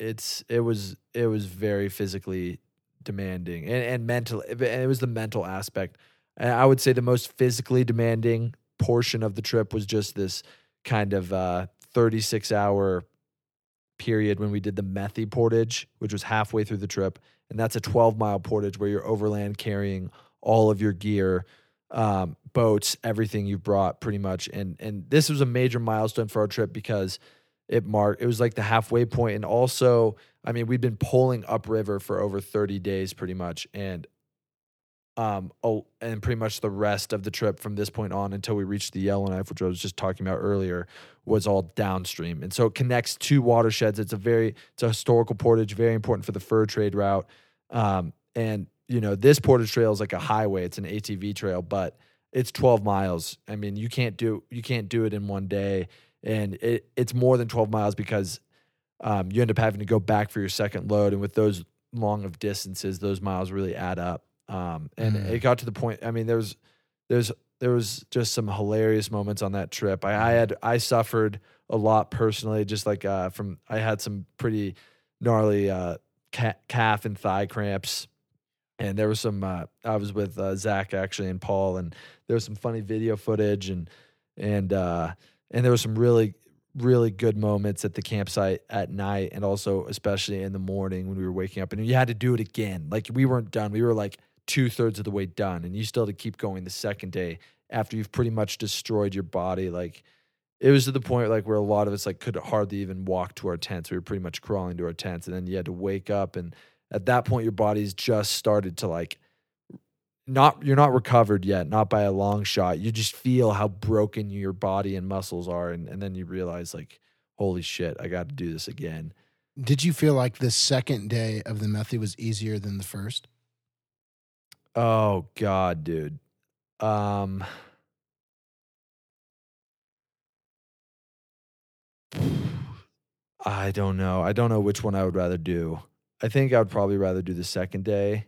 it's it was it was very physically demanding and and mental and it was the mental aspect and i would say the most physically demanding portion of the trip was just this kind of uh 36 hour period when we did the Methye portage which was halfway through the trip and that's a 12 mile portage where you're overland carrying all of your gear um, boats everything you've brought pretty much and and this was a major milestone for our trip because it marked it was like the halfway point and also i mean we'd been pulling upriver for over 30 days pretty much and um oh and pretty much the rest of the trip from this point on until we reached the yellowknife which i was just talking about earlier was all downstream. And so it connects two watersheds. It's a very it's a historical portage very important for the fur trade route. Um and you know this portage trail is like a highway. It's an atv trail but it's 12 miles. I mean you can't do you can't do it in one day. And it, it's more than 12 miles because um, you end up having to go back for your second load. And with those long of distances those miles really add up um, and Mm. it got to the point i mean there's there's there was just some hilarious moments on that trip. I, I had i suffered a lot personally just like uh, from i had some pretty gnarly uh, ca- calf and thigh cramps. And there was some uh, i was with uh, zach actually and paul and there was some funny video footage and and uh and there was some really really good moments at the campsite at night and also especially in the morning when we were waking up and you had to do it again. Like we weren't done. We were like two-thirds of the way done and you still had to keep going the second day after you've pretty much destroyed your body like it was to the point like where a lot of us like could hardly even walk to our tents we were pretty much crawling to our tents and then you had to wake up and at that point your body's just started to like not you're not recovered yet, not by a long shot. You just feel how broken your body and muscles are, and, and then you realize like, holy shit, I got to do this again. Did you feel like the second day of the Methye was easier than the first? Oh God, dude. Um I don't know. I don't know which one I would rather do. I think I would probably rather do the second day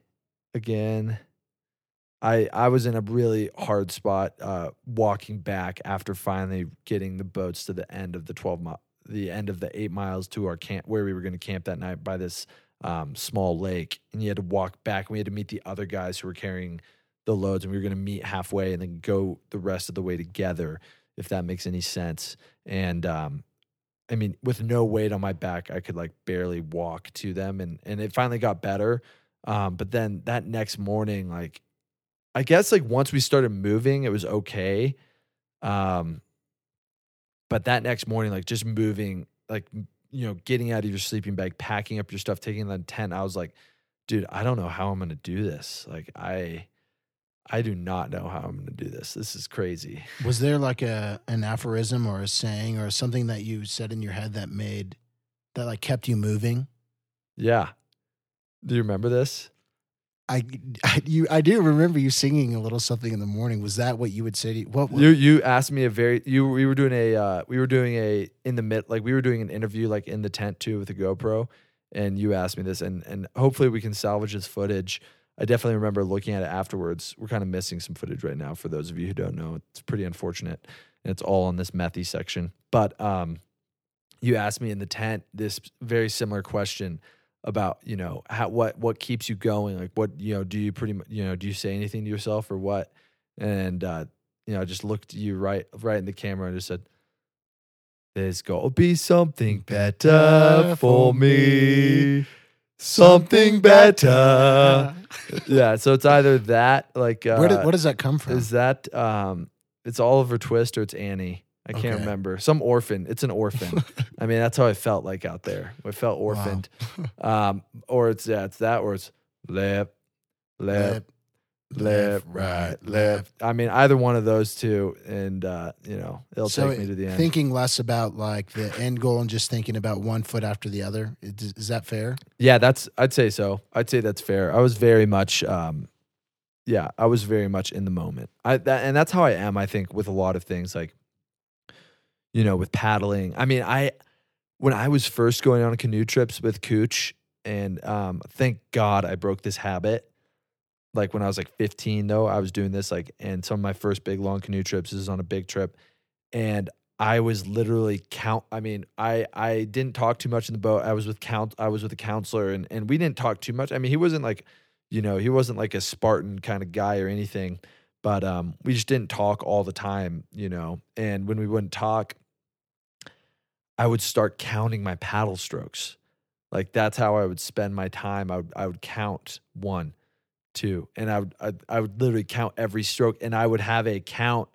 again. I I was in a really hard spot uh, walking back after finally getting the boats to the end of the twelve mile, the end of the eight miles to our camp where we were going to camp that night by this um, small lake, and you had to walk back. And we had to meet the other guys who were carrying the loads, and we were going to meet halfway and then go the rest of the way together, if that makes any sense. And um, I mean, with no weight on my back, I could like barely walk to them, and and it finally got better. Um, but then that next morning, like, I guess like once we started moving, it was okay. Um, but that next morning, like just moving, like you know, getting out of your sleeping bag, packing up your stuff, taking the tent, I was like, dude, I don't know how I'm gonna do this. Like, I, I do not know how I'm gonna do this. This is crazy. Was there like a an aphorism or a saying or something that you said in your head that made that like kept you moving? Yeah. Do you remember this? I, I you I do remember you singing a little something in the morning. Was that what you would say to you? What, You you asked me a very you we were doing a uh, we were doing a in the mid like we were doing an interview like in the tent too with a GoPro, and you asked me this and and hopefully we can salvage this footage. I definitely remember looking at it afterwards. We're kind of missing some footage right now for those of you who don't know. It's pretty unfortunate, and it's all on this Methye section. But um, you asked me in the tent this very similar question about you know how what what keeps you going? Like what you know do you pretty much you know do you say anything to yourself or what? And uh you know I just looked you right right in the camera and just said there's got to be something better for me. something better. yeah so it's either that like uh Where did, what does that come from? is that um it's Oliver Twist or it's Annie I can't Okay. remember some orphan it's an orphan I mean, that's how I felt like out there. I felt Wow. orphaned. Um, or it's yeah, it's that, or it's left, left, left, right, left. I mean, either one of those two, and uh, you know, it'll So take me to the end. Thinking less about like the end goal and just thinking about one foot after the other. Is, is that fair? yeah, that's. I'd say so. I'd say that's fair. I was very much. Um, yeah, I was very much in the moment. I that, and that's how I am. I think with a lot of things, like you know, with paddling. I mean, I when I was first going on canoe trips with Kooch, and um, thank God I broke this habit. Like when I was like 15, though, I was doing this like, and some of my first big long canoe trips is on a big trip, and I was literally count. I mean, I I didn't talk too much in the boat. I was with count. I was with a counselor, and and we didn't talk too much. I mean, he wasn't like, you know, he wasn't like a Spartan kind of guy or anything, but um, we just didn't talk all the time, you know. And when we wouldn't talk, I would start counting my paddle strokes. Like that's how I would spend my time. I would I would count one, two, and I would I, I would literally count every stroke, and I would have a count.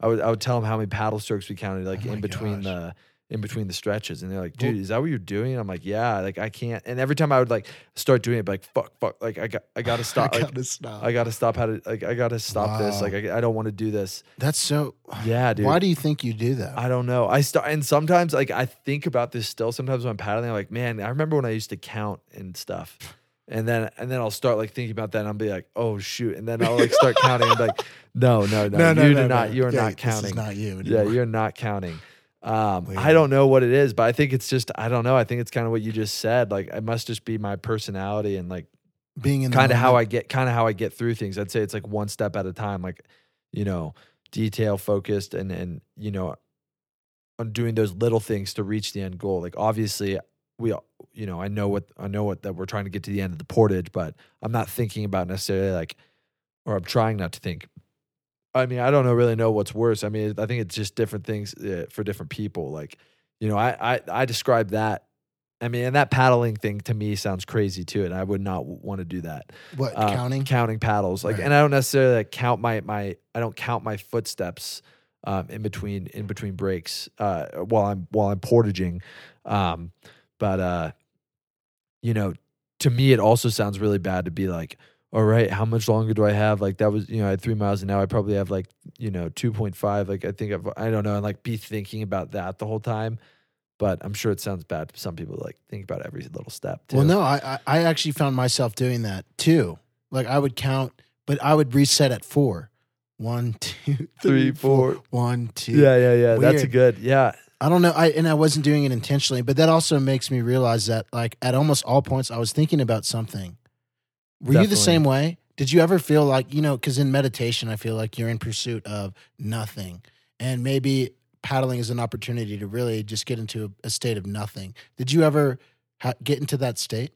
I would I would tell them how many paddle strokes we counted, oh like Oh in between gosh. the in between the stretches, and they're like, "Dude, is that what you're doing?" I'm like, "Yeah." Like I can't. And every time I would like start doing it, like, "Fuck, fuck!" Like I got I gotta stop. I like, gotta stop. I gotta stop. How to like I gotta stop this. Like I, I don't want to do this. That's so. Yeah, dude. Why do you think you do that? I don't know. I start and sometimes like I think about this still. Sometimes when I'm paddling, I'm like, man, I remember when I used to count and stuff. And then and then I'll start like thinking about that and I'll be like, oh shoot. And then I'll like start counting and be like, no, no, no, no you do not, you are Yeah, not counting. Not you. yeah, you're not counting. Um, I don't know what it is, but I think it's just I don't know. I think it's kind of what you just said. Like it must just be my personality and like being in kind of how I get kind of how I get through things. I'd say it's like one step at a time, like you know, detail focused and and you know, on doing those little things to reach the end goal. Like obviously, we you know I know what I know what that we're trying to get to the end of the portage, but I'm not thinking about necessarily like, or I'm trying not to think. I mean, I don't know really know what's worse. I mean, I think it's just different things uh, for different people. Like, you know, I I I describe that. I mean, and that paddling thing to me sounds crazy too, and I would not want to do that. what Uh, counting. counting paddles, like, Right. and I don't necessarily like count my my I don't count my footsteps um, in between in between breaks uh, while I'm while I'm portaging. Um, but uh, you know, to me, it also sounds really bad to be like, all right, how much longer do I have? Like that was, you know, I had three miles and now I probably have like, you know, 2.5. Like I think I've, I don't know. And like be thinking about that the whole time. But I'm sure it sounds bad to some people like think about every little step. Too. Well, no, I, I actually found myself doing that too. Like I would count, but I would reset at four. One, two, Three, four. One, two. Yeah, yeah, yeah. That's a good. Yeah. I don't know. I and I wasn't doing it intentionally, but that also makes me realize that like at almost all points I was thinking about something. Were you the same way? Did you ever feel like, you know, cuz in meditation I feel like you're in pursuit of nothing. And maybe paddling is an opportunity to really just get into a, a state of nothing. Did you ever ha- get into that state?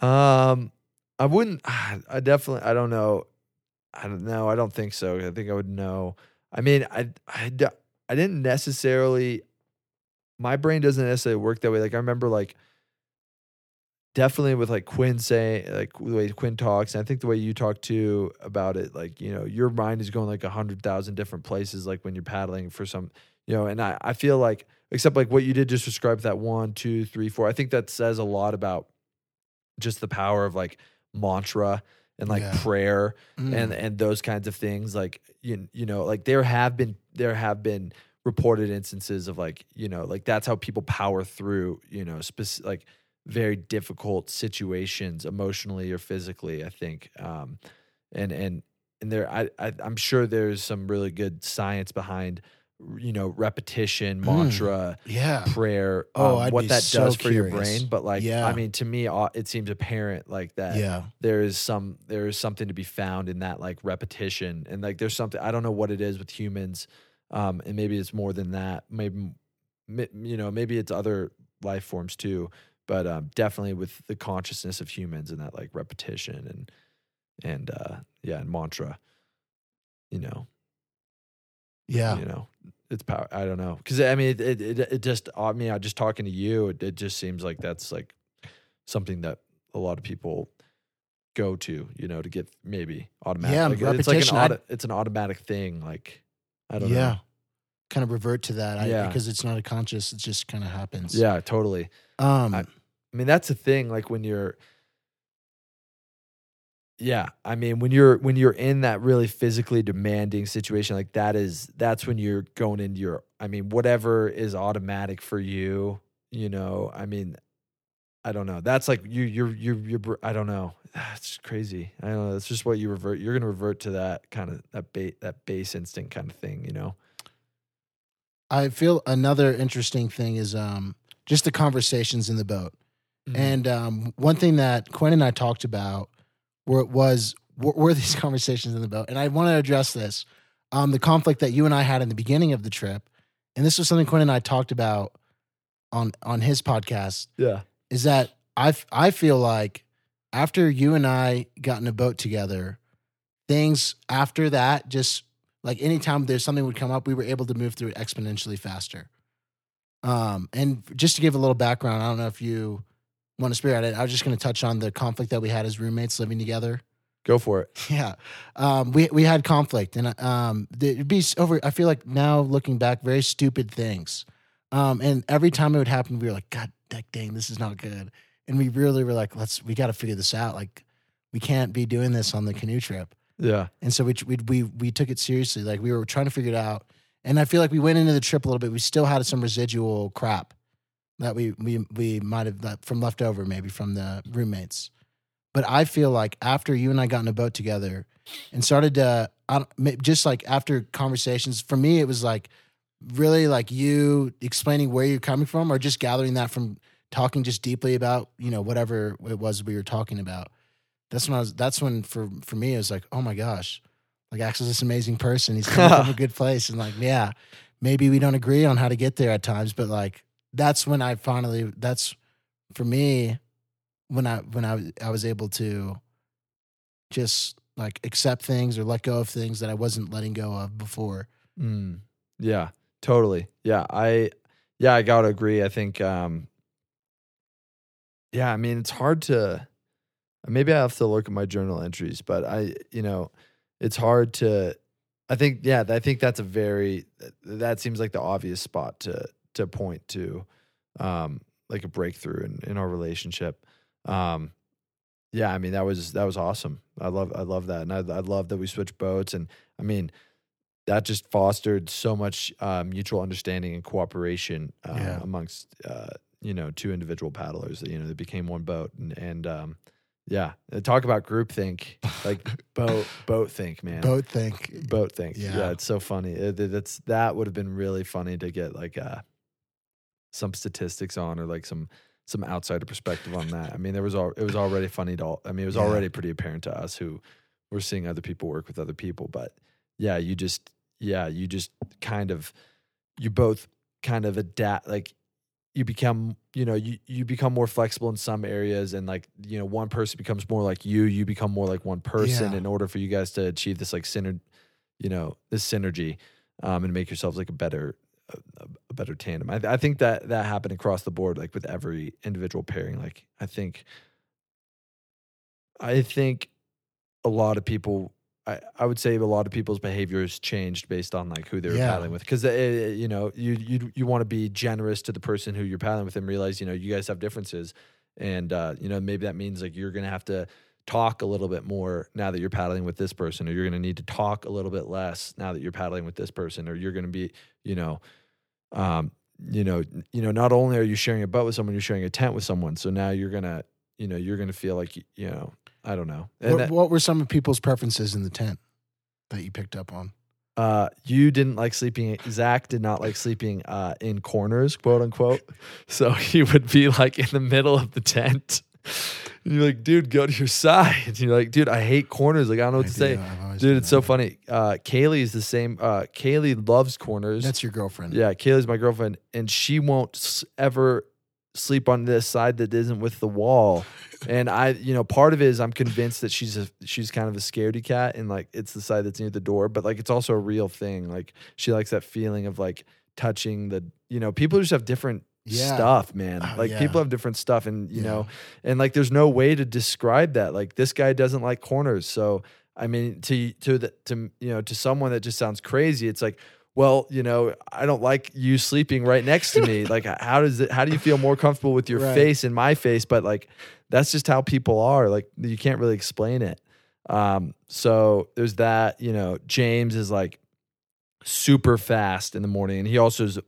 Um, I wouldn't. I definitely. I don't know. I don't know. I don't think so. I think I would know. I mean, I, I, I didn't necessarily. My brain doesn't necessarily work that way. Like I remember, like definitely with like Quinn saying, like the way Quinn talks, and I think the way you talk too about it, like you know, your mind is going like a hundred thousand different places. Like when you're paddling for some, you know, and I I feel like except like what you did just describe that one, two, three, four. I think that says a lot about just the power of like mantra and like Yeah. prayer Mm. and and those kinds of things like you you know like there have been there have been reported instances of like you know like that's how people power through you know specific like very difficult situations emotionally or physically i think um and and and there I, I i'm sure there's some really good science behind you know repetition Mm. mantra yeah. prayer Oh, um, what that so does for your brain but like Yeah. i mean to me it seems apparent like that Yeah. there is some there is something to be found in that like repetition and like there's something i don't know what it is with humans um and maybe it's more than that maybe you know maybe it's other life forms too but um definitely with the consciousness of humans and that like repetition and and uh yeah and mantra you know Yeah. you know it's power i don't know because i mean it, it it just i mean i just talking to you it, it just seems like that's like something that a lot of people go to you know to get maybe automatic Yeah, like, it's like repetition, an auto, it's an automatic thing like i don't yeah. know Kind of revert to that I, Yeah. because it's not a conscious, it just kind of happens. yeah totally Um I- I mean, that's the thing. Like when you're, yeah, I mean, when you're when you're in that really physically demanding situation, like that is that's when you're going into your. I mean, whatever is automatic for you, you know. I mean, I don't know. That's like you, you're, you're, you're. I don't know. It's crazy. I don't know. It's just what you revert. You're gonna revert to that kind of that base that base instinct kind of thing, you know. I feel another interesting thing is um just the conversations in the boat. Mm-hmm. And um, one thing that Quinn and I talked about were was were, were these conversations in the boat, and I want to address this, um, the conflict that you and I had in the beginning of the trip, and this was something Quinn and I talked about on on his podcast. yeah, Is that I I feel like after you and I got in a boat together, things after that just like anytime there's something would come up, we were able to move through it exponentially faster. Um, and just to give a little background, I don't know if you want to spear at it. I was just going to touch on the conflict that we had as roommates living together. go for it. Yeah, um, we we had conflict, and um, it'd be over. I feel like now looking back, very stupid things. Um, and every time it would happen, we were like, God, da- dang, this is not good. And we really were like, let's, we got to figure this out. Like, we can't be doing this on the canoe trip. Yeah, And so we we we we took it seriously. Like we were trying to figure it out. And I feel like we went into the trip a little bit. We still had some residual crap that we we we might have that from left over maybe from the roommates. But I feel like after you and I got in a boat together and started to I just like after conversations, for me it was like really like you explaining where you're coming from or just gathering that from talking just deeply about you know whatever it was we were talking about that's when I was. That's when for for me it was like, oh my gosh, like Axel's this amazing person. He's coming from a good place, and like, yeah, maybe we don't agree on how to get there at times, but like that's when I finally. That's for me when I when I was- I was able to just like accept things or let go of things that I wasn't letting go of before. Mm, yeah, totally. Yeah, I yeah, I gotta agree. I think um yeah, I mean it's hard to maybe I have to look at my journal entries, but I you know, it's hard to I think yeah, I think that's a very that seems like the obvious spot to to point to um like a breakthrough in, in our relationship. Um yeah, I mean that was that was awesome. I love I love that, and I I love that we switched boats, and I mean that just fostered so much uh, mutual understanding and cooperation uh, Yeah. amongst uh, you know two individual paddlers. You know, they became one boat, and and um, yeah, Uh, talk about groupthink, like boat boat think, man. Boat think. boat think. Yeah. Yeah. it's so funny. It, it- that's that would have been really funny to get like uh some statistics on or like some some outsider perspective on that. I mean, there was all it was already funny to all. I mean, it was Yeah. already pretty apparent to us who were seeing other people work with other people, but yeah, you just yeah, you just kind of you both kind of adapt like you become you know you you become more flexible in some areas and like you know one person becomes more like you you become more like one person Yeah. in order for you guys to achieve this like synergy you know this synergy um and make yourselves like a better a, a better tandem I, I think that that happened across the board like with every individual pairing like i think i think a lot of people I, I would say a lot of people's behaviors changed based on like who they were Yeah. paddling with. Because you know you you you want to be generous to the person who you're paddling with and realize you know you guys have differences. And uh, you know maybe that means like you're gonna have to talk a little bit more now that you're paddling with this person or you're gonna need to talk a little bit less now that you're paddling with this person or you're gonna be you know um you know you know not only are you sharing a boat with someone you're sharing a tent with someone. So now you're gonna you know you're gonna feel like you know I don't know What, that- what were some of people's preferences in the tent that you picked up on? uh, you didn't like sleeping. Zach did not like sleeping uh, in corners, quote unquote. So he would be like in the middle of the tent. And you're like, dude, go to your side. And you're like, dude, I hate corners. Like, I don't know what I to do, say. Dude, it's so funny. Uh, Kaylee is the same. Uh, Kaylee loves corners. That's your girlfriend. yeah, Kaylee's my girlfriend, and she won't ever sleep on this side that isn't with the wall. And I, you know, part of it is I'm convinced that she's a she's kind of a scaredy cat, and like it's the side that's near the door, but like it's also a real thing. Like she likes that feeling of like touching the, you know, people just have different Yeah. stuff, man. Oh, like yeah. people have different stuff, and you Yeah. know, and like there's no way to describe that. Like this guy doesn't like corners, so I mean, to to the to you know to someone that just sounds crazy, it's like. Well, you know, I don't like you sleeping right next to me. Like, how does it? How do you feel more comfortable with your Right. face in my face? But like, that's just how people are. Like, you can't really explain it. Um, so there's that. You know, James is like super fast in the morning, and he also is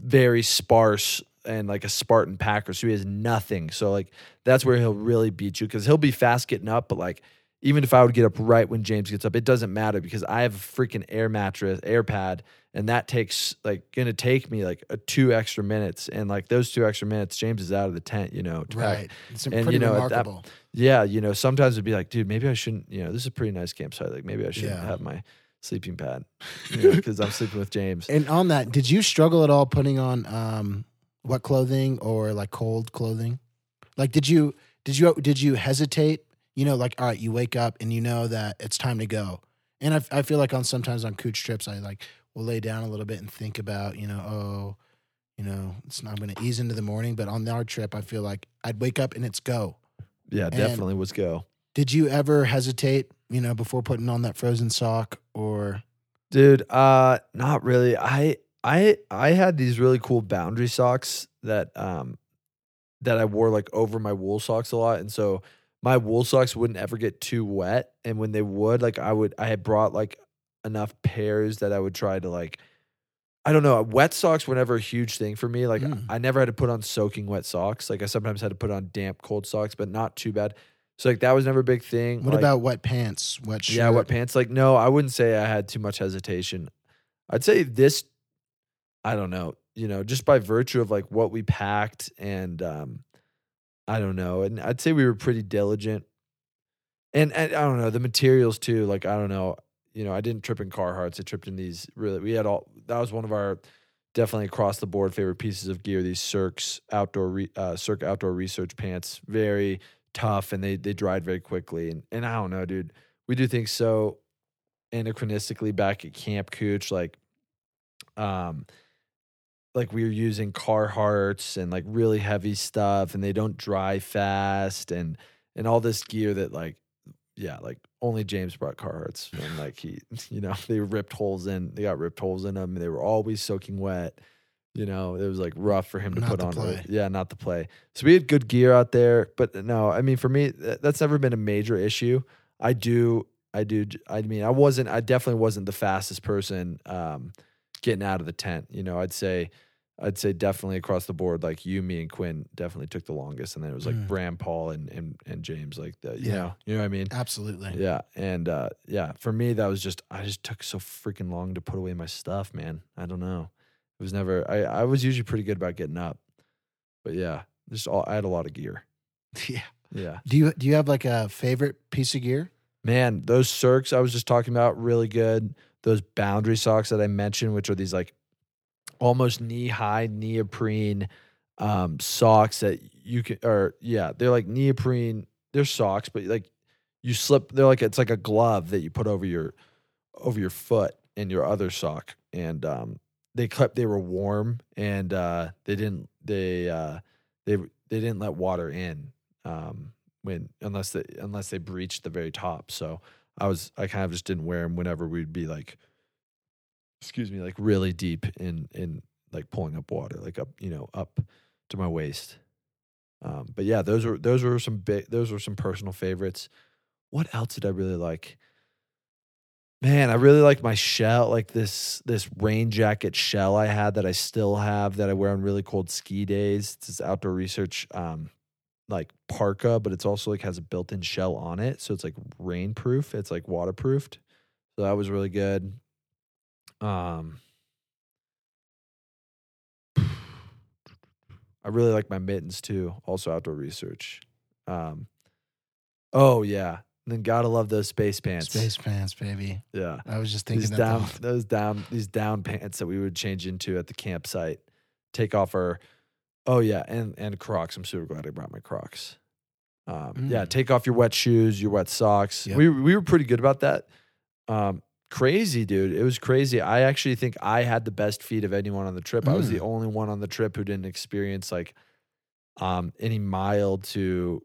very sparse and like a Spartan packer. So he has nothing. So like that's where he'll really beat you because he'll be fast getting up, but like even if I would get up right when James gets up, it doesn't matter because I have a freaking air mattress, air pad, and that takes like gonna take me like a two extra minutes. And like those two extra minutes, James is out of the tent, you know, Right. It's And, pretty you know, at that- remarkable. yeah, you know, sometimes it'd be like, dude, maybe I shouldn't, you know, this is a pretty nice campsite. Like maybe I shouldn't Yeah. have my sleeping pad because I'm sleeping with James. and on that, did you struggle at all putting on um, wet clothing or like cold clothing? Like, did you did you did you hesitate? You know, like all right, you wake up and you know that it's time to go. And I, I feel like on sometimes on Kooch trips, I like will lay down a little bit and think about, you know, oh, you know, it's not going to ease into the morning. But on our trip, I feel like I'd wake up and it's go. Yeah, And- definitely was go. Did you ever hesitate, you know, before putting on that frozen sock or? Dude, uh not really. I I I had these really cool boundary socks that um that I wore like over my wool socks a lot and so my wool socks wouldn't ever get too wet and when they would like I would I had brought like enough pairs that I would try to like I don't know, wet socks were never a huge thing for me. Like Mm. I never had to put on soaking wet socks. Like I sometimes had to put on damp cold socks, but not too bad. So like that was never a big thing. What Like, about wet pants? Wet shirt? yeah, wet pants. Like, no, I wouldn't say I had too much hesitation. I'd say this, I don't know, you know, just by virtue of like what we packed and um, I don't know. And I'd say we were pretty diligent. And, and I don't know, the materials too. Like, I don't know, you know, I didn't trip in Carhartts. I tripped in these really, we had all, that was one of our definitely across the board favorite pieces of gear. These Cirques outdoor, re, uh, Cirque outdoor research pants, very tough and they, they dried very quickly. And, and I don't know, dude we do things so anachronistically back at Camp Kooch, like um like we were using Carhartts and like really heavy stuff and they don't dry fast and and all this gear that like yeah, like only James brought Carhartts and like he you know, they ripped holes in they got ripped holes in them and they were always soaking wet. You know, it was like rough for him to Not put to on. play. Yeah, not to play. So we had good gear out there, but no, I mean, for me, that's never been a major issue. I do, I do. I mean, I wasn't. I definitely wasn't the fastest person um, getting out of the tent. You know, I'd say, I'd say definitely across the board, like you, me, and Quinn definitely took the longest, and then it was like Mm. Bram, Paul, and and and James. Like the, you Yeah. know, you know what I mean. Absolutely. Yeah, and uh, yeah, for me that was just I just took so freaking long to put away my stuff, man. I don't know. It was never. I I was usually pretty good about getting up, but yeah, just all I had a lot of gear. Yeah. Yeah, Do you do you have like a favorite piece of gear? man, those Cirques I was just talking about really good. Those boundary socks that I mentioned, which are these like almost knee high neoprene um, socks that you can, or yeah, they're like neoprene. They're socks, but like you slip. They're like it's like a glove that you put over your over your foot and your other sock, and um, they kept they were warm and uh, they didn't they uh, they they didn't let water in um, when unless they unless they breached the very top. So I was I kind of just didn't wear them whenever we'd be like, excuse me, like really deep in in like pulling up water, like up you know up to my waist. Um, but yeah, those were those were some big those were some personal favorites. What else did I really like? Man, I really like my shell, like this this rain jacket shell I had that I still have that I wear on really cold ski days. It's this outdoor research um like parka, but it's also like has a built-in shell on it. So it's like rainproof. It's like waterproofed. So that was really good. Um I really like my mittens too, also outdoor research. Um oh yeah. And then gotta love those space pants. Space pants, baby. Yeah. I was just These thinking down of those down these down pants that we would change into at the campsite. Take off our oh yeah, and and Crocs. I'm super glad I brought my Crocs. Um, Yeah, Mm. take off your wet shoes, your wet socks. Yep. We we were pretty good about that. Um, crazy, dude. It was crazy. I actually think I had the best feet of anyone on the trip. I was Mm. the only one on the trip who didn't experience like um, any mild to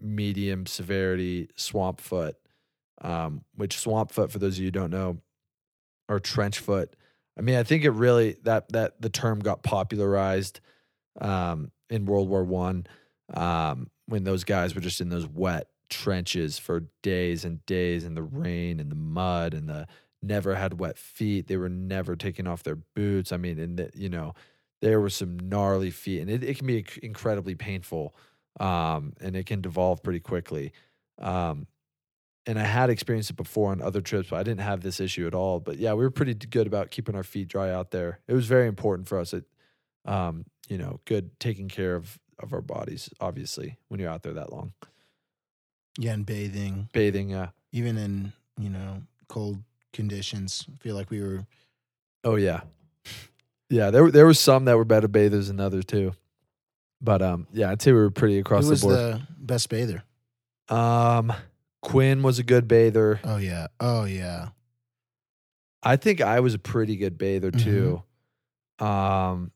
medium severity swamp foot. Um, which swamp foot, for those of you who don't know, or trench foot. I mean, I think it really that that the term got popularized um, in World War One um, when those guys were just in those wet trenches for days and days in the rain and the mud and the never had wet feet. They were never taking off their boots. I mean, and the, you know, there were some gnarly feet, and it, it can be incredibly painful, um, and it can devolve pretty quickly. Um, and I had experienced it before on other trips, but I didn't have this issue at all. But yeah, we were pretty good about keeping our feet dry out there. It was very important for us. It, um, you know, good taking care of of our bodies. Obviously, when you're out there that long, yeah, and bathing, bathing. yeah. even in you know cold conditions. I feel like we were. oh yeah, yeah. There were there were some that were better bathers than others too. But um, yeah, I'd say we were pretty across who the was board. the best bather? um, Quinn was a good bather. Oh yeah. Oh yeah. I think I was a pretty good bather Mhm. too. Um,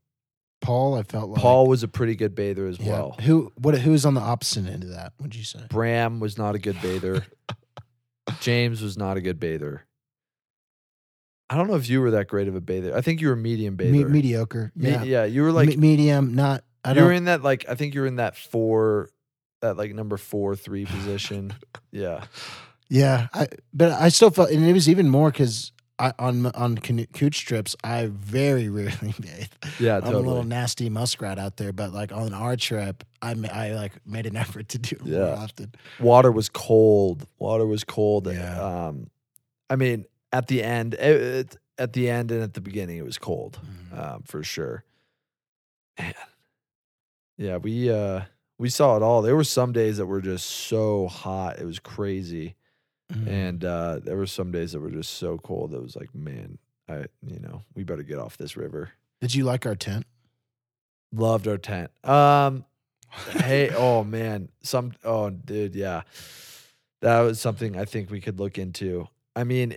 Paul, I felt like Paul was a pretty good bather as Yeah. well. Who? What? Who was on the opposite end of that? Would you say? Bram was not a good bather. James was not a good bather. I don't know if you were that great of a bather. I think you were a medium bather. Me- mediocre. Me- Yeah. yeah, you were like Me- medium. Not. I you don't. You were in that like I think you were in that four, that like number four three position. yeah, Yeah, I, but I still felt, and it was even more because I on on Kooch trips, I very rarely bathe. yeah, I'm a little nasty muskrat out there, but like on our trip, I I like made an effort to do it more often. Water was cold. Water was cold. and, Yeah. Um, I mean, at the end, it, it- at the end and at the beginning, it was cold. Mhm. um, for sure. Man. Yeah, we uh we saw it all. There were some days that were just so hot. It was crazy. Mhm. And uh there were some days that were just so cold. It was like, man, I you know, we better get off this river. Did you like our tent? Loved our tent. Um hey, oh man. Some oh dude, yeah. That was something I think we could look into. I mean,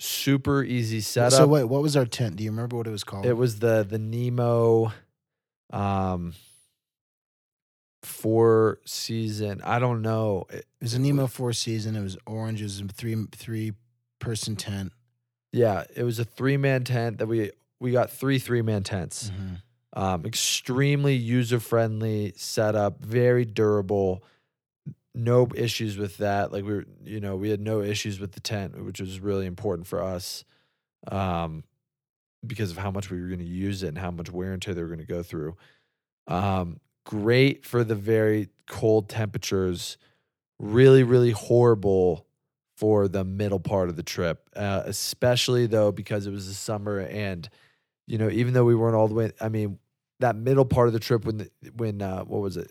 super easy setup. So wait, what was our tent? Do you remember what it was called? It was the the Nemo um four season. I don't know. It- It was a Nemo four season. It was orange. It was a three three person tent. yeah, it was a three man tent that we we got three three man tents. Mhm. Um, extremely user friendly setup, very durable. No issues with that. Like we were, you know, we had no issues with the tent, which was really important for us, um, because of how much we were going to use it and how much wear and tear they were going to go through. Um, great for the very cold temperatures. Really, really horrible for the middle part of the trip, uh, especially though because it was the summer and you know even though we weren't all the way. I mean, that middle part of the trip when the, when uh, what was it?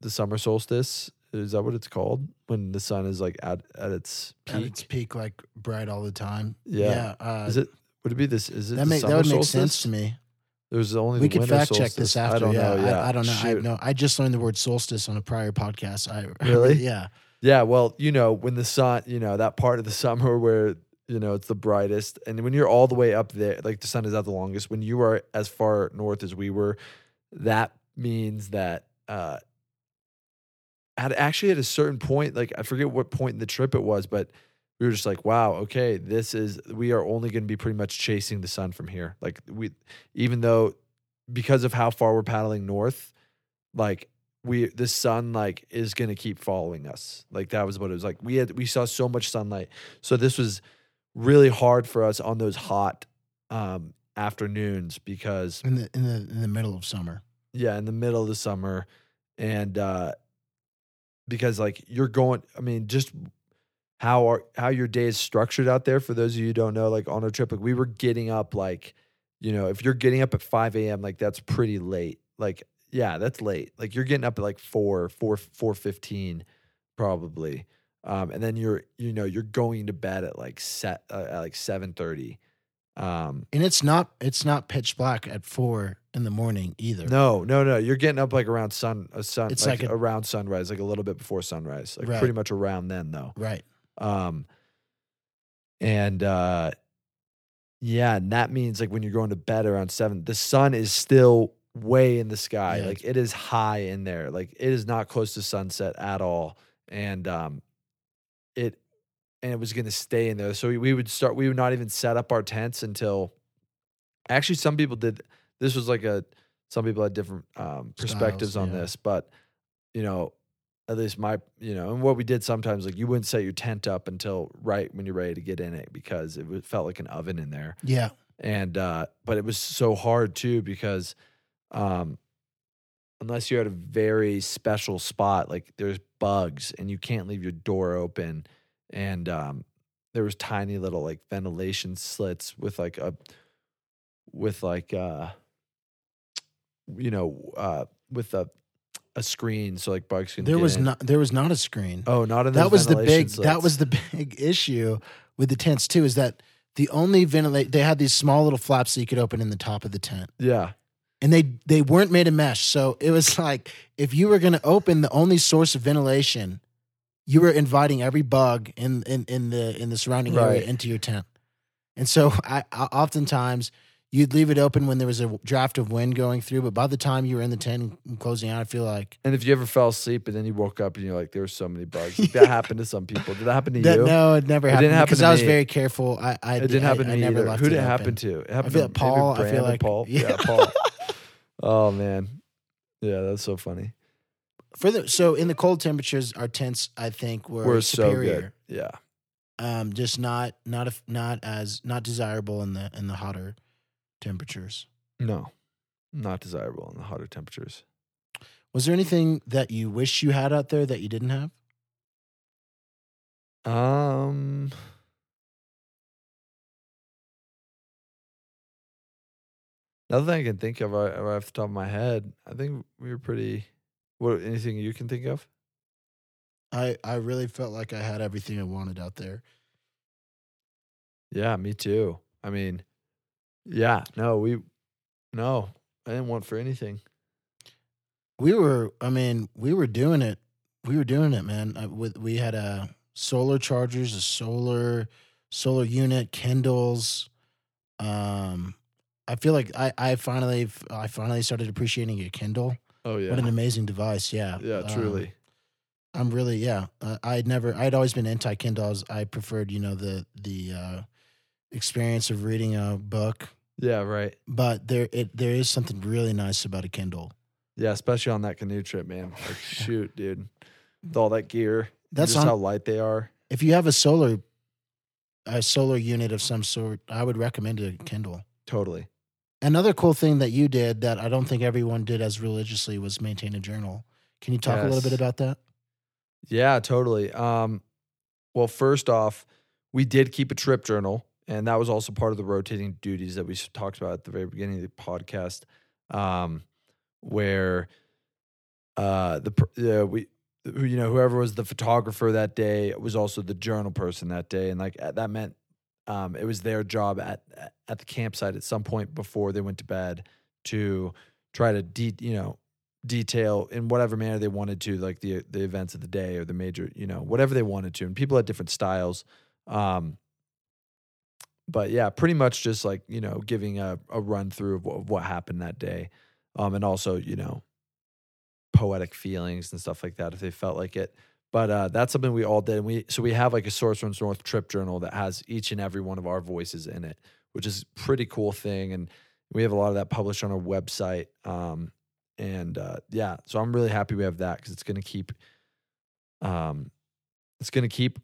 The summer solstice is that what it's called? When the sun is like at at its At peak. its peak, like bright all the time. Yeah. uh, is it? Would it be this? Is it that the make, that would make sense to me. There's only We the could fact check this after. I don't yeah, know. Yeah, I, I don't know. I Shoot. know. I just learned the word solstice on a prior podcast. I Really? yeah. Yeah, well, you know, when the sun, you know, that part of the summer where, you know, it's the brightest and when you're all the way up there, like the sun is out the longest, when you are as far north as we were, that means that uh at actually at a certain point, like I forget what point in the trip it was, but we were just like, wow, okay, this is we are only going to be pretty much chasing the sun from here. Like we even though because of how far we're paddling north, like we the sun like is gonna keep following us. Like that was what it was like. We had we saw so much sunlight. So this was really hard for us on those hot um afternoons because In the in the in the middle of summer. yeah, in the middle of the summer. And uh because like you're going I mean, just how are how your day is structured out there for those of you who don't know, like on a trip, like we were getting up like, you know, if you're getting up at five AM, like that's pretty late. Like, yeah, that's late. Like you're getting up at like four, four, four fifteen, probably. Um, and then you're, you know, you're going to bed at like set uh, at like seven thirty. Um, And it's not it's not pitch black at four in the morning either. no, no, no. You're getting up like around sun, a sun, It's like, like a- around sunrise, like a little bit before sunrise, like Right. pretty much around then, though. Right. Um, and uh, yeah, and that means like when you're going to bed around seven, the sun is still way in the sky. Yeah. Like it is high in there. Like it is not close to sunset at all. And um, it and it was going to stay in there. So we, we would start. We would not even set up our tents until. Actually, some people did. This was like a. Some people had different um, perspectives Styles, on yeah. this, but you know, at least my you know and what we did sometimes like you wouldn't set your tent up until right when you're ready to get in it because it felt like an oven in there Yeah. and uh but it was so hard too because um unless you're at a very special spot like there's bugs and you can't leave your door open and um there was tiny little like ventilation slits with like a with like uh you know uh with a a screen so like bugs can There was in. not there was not a screen. oh not in that was the big that was the big issue with the tents too is that the only ventilate they had these small little flaps that you could open in the top of the tent yeah and they they weren't made of mesh so it was like if you were going to open the only source of ventilation you were inviting every bug in in, in the in the surrounding area into your tent and so I, I oftentimes you'd leave it open when there was a draft of wind going through but by the time you were in the tent and closing out i feel like And if you ever fell asleep and then you woke up and you're like, there were so many bugs. Like, that happened to some people. Did that happen to that, you? no it never It happened didn't happen because i was very careful i i it didn't I- happen I, to me never either. left Who did it it happen to? It happened feel to like Paul, I feel like- Paul. yeah. Yeah, Paul. oh man, yeah, that's so funny. for the so in the cold temperatures our tents i think were, We're so superior good. Yeah, um just not not if not as not desirable in the in the hotter temperatures no, not desirable in the hotter temperatures. was there anything that you wish you had out there that you didn't have Um, nothing I can think of right, right off the top of my head. I think we were pretty. What anything you can think of? i i really felt like i had everything i wanted out there Yeah, me too. I mean, yeah, no, we, no, I didn't want for anything. we were i mean we were doing it we were doing it man. With we had a solar chargers a solar solar unit kindles um i feel like i i finally i finally started appreciating a kindle. Oh yeah, what an amazing device yeah. Yeah, Um, truly. i'm really yeah uh, i'd never i'd always been anti kindles i preferred you know the the uh experience of reading a book Yeah, right. but there it there is something really nice about a Kindle. Yeah, especially on that canoe trip, man. Like, shoot, dude, with all that gear, That's just on, how light they are. if you have a solar a solar unit of some sort, I would recommend a Kindle. Totally. Another cool thing that you did that I don't think everyone did as religiously was maintain a journal. Can you talk a little bit about that? Yeah, totally. Um, well, first off, we did keep a trip journal, and that was also part of the rotating duties that we talked about at the very beginning of the podcast, um, where uh, the uh, we you know whoever was the photographer that day was also the journal person that day, and like that meant um, it was their job at at the campsite at some point before they went to bed to try to de- you know detail in whatever manner they wanted to, like the the events of the day or the major, you know, whatever they wanted to. And people had different styles. Um, but yeah, pretty much just like you know, giving a, a run through of what, of what happened that day, um, and also you know, poetic feelings and stuff like that if they felt like it. But uh, that's something we all did. And we so we have like a Source Runs North trip journal that has each and every one of our voices in it, which is pretty cool thing. And we have a lot of that published on our website. Um, and uh, yeah, so I'm really happy we have that because it's going to keep, um, it's going to keep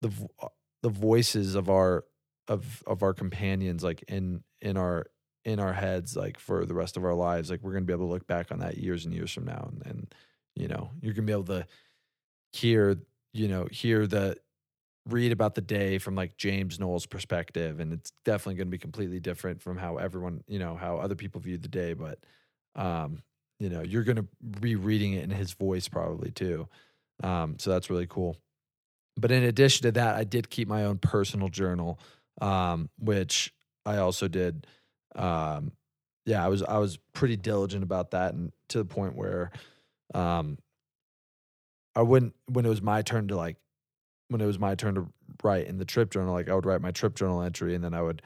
the vo- the voices of our of of our companions like in in our in our heads like for the rest of our lives. Like we're to be able to look back on that years and years from now, and, and you know you're to be able to hear you know hear the read about the day from like James Knowles' perspective, and it's definitely going to be completely different from how everyone, you know, how other people view the day. But, um, you know, you're going to be reading it in his voice probably too. Um, so that's really cool. But in addition to that, I did keep my own personal journal, um, which I also did. Um, yeah, I was I was pretty diligent about that, and to the point where, um, I wouldn't when it was my turn to like when it was my turn to write in the trip journal, like I would write my trip journal entry and then I would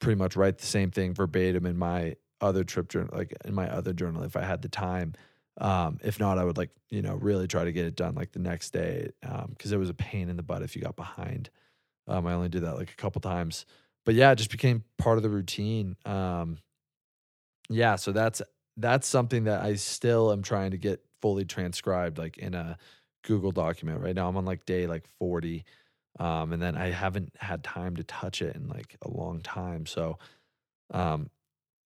pretty much write the same thing verbatim in my other trip journal, like in my other journal if I had the time. Um, if not, I would like, you know, really try to get it done like the next day. Um, cause it was a pain in the butt if you got behind. Um, I only did that like a couple times, but yeah, it just became part of the routine. Um, yeah, so that's that's something that I still am trying to get fully transcribed, like in a Google document. Right now, I'm on like day like 40, um, and then I haven't had time to touch it in like a long time. So, um,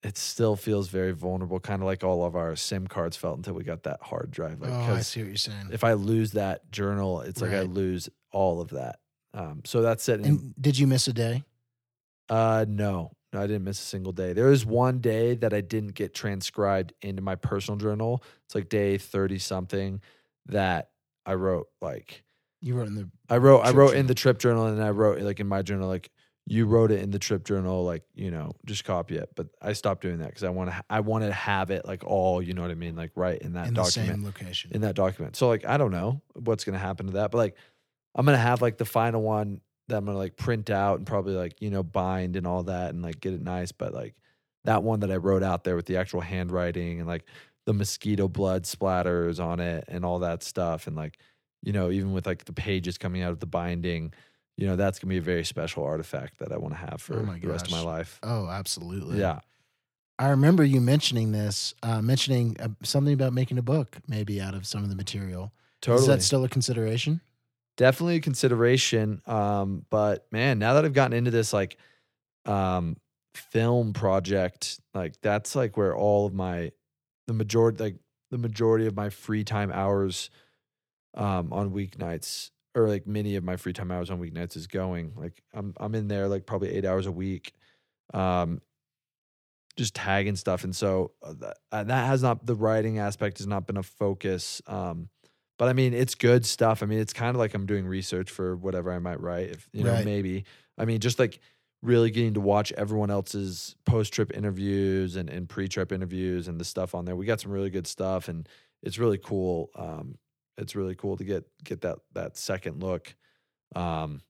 it still feels very vulnerable, kind of like all of our SIM cards felt until we got that hard drive. Like, oh, I see what you're saying. if I lose that journal, it's like I lose all of that. Um, so that's it. And, And did you miss a day? uh, no, no, I didn't miss a single day. There was one day that I didn't get transcribed into my personal journal. It's like day thirty something that I wrote like You wrote in the I wrote I wrote in the trip journal and then I wrote like in my journal like you wrote it in the trip journal like you know just copy it. But I stopped doing that because I want to I want to have it like all you know what I mean like right in that in the document same location. in that document. So like I don't know what's gonna happen to that, but like I'm gonna have like the final one that I'm gonna like print out and probably like you know bind and all that and like get it nice. But like that one that I wrote out there with the actual handwriting and like the mosquito blood splatters on it and all that stuff and like you know even with like the pages coming out of the binding. You know that's gonna be a very special artifact that I want to have for Oh the rest of my life. oh, absolutely. Yeah, I remember you mentioning this, uh, mentioning uh, something about making a book, maybe out of some of the material. totally. Is that still a consideration? Definitely a consideration. Um, but man, now that I've gotten into this like um film project, like that's like where all of my the majority like the majority of my free time hours um on weeknights or like many of my free time hours on weeknights is going. Like I'm I'm in there like probably eight hours a week. Um just tagging stuff and so uh, that, uh, that has not the writing aspect has not been a focus um but I mean, it's good stuff. I mean, it's kind of like I'm doing research for whatever I might write. If you know, Right. maybe. I mean, just like really getting to watch everyone else's post trip interviews and, and pre trip interviews and the stuff on there. We got some really good stuff, and it's really cool. Um, it's really cool to get get that that second look. Um,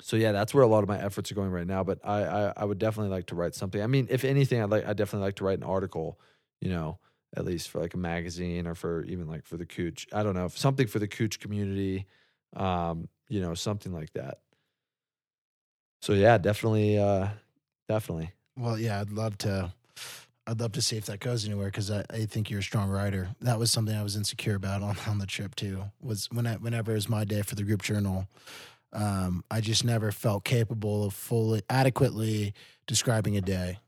so yeah, that's where a lot of my efforts are going right now. But I, I I would definitely like to write something. I mean, if anything, I would like I definitely like to write an article. You know, at least for like a magazine or for even like for the Kooch. I don't know, something for the Kooch community. Um, you know, something like that. So yeah, definitely, uh, definitely. Well, yeah, I'd love to. I'd love to see if that goes anywhere because I, I think you're a strong rider. That was something I was insecure about on, on the trip too. Was when I, whenever it was my day for the group journal, um, I just never felt capable of fully adequately describing a day.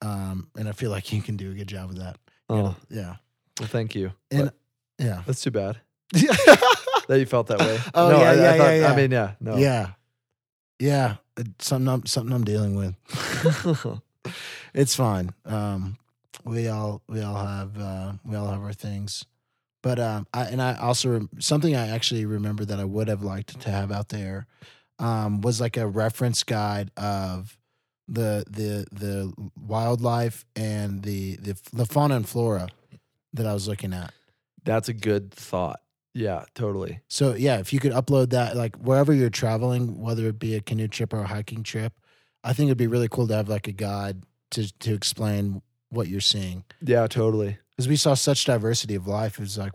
Um, and I feel like you can do a good job of that. You Oh, know, yeah, well, thank you. and But yeah, that's too bad that you felt that way. Oh, no, yeah, I, yeah, I thought, yeah, yeah. I mean, yeah, no. yeah, yeah. It's something I'm, something I'm dealing with. it's fine. Um, we all we all have uh, we all have our things, but um, I and I also something I actually remember that I would have liked to have out there um, was like a reference guide of the the the wildlife and the the the fauna and flora that I was looking at. That's a good thought. Yeah, totally. So yeah, if you could upload that, like wherever you're traveling, whether it be a canoe trip or a hiking trip, I think it'd be really cool to have like a guide to to explain what you're seeing. Yeah, totally. Because we saw such diversity of life. It was like,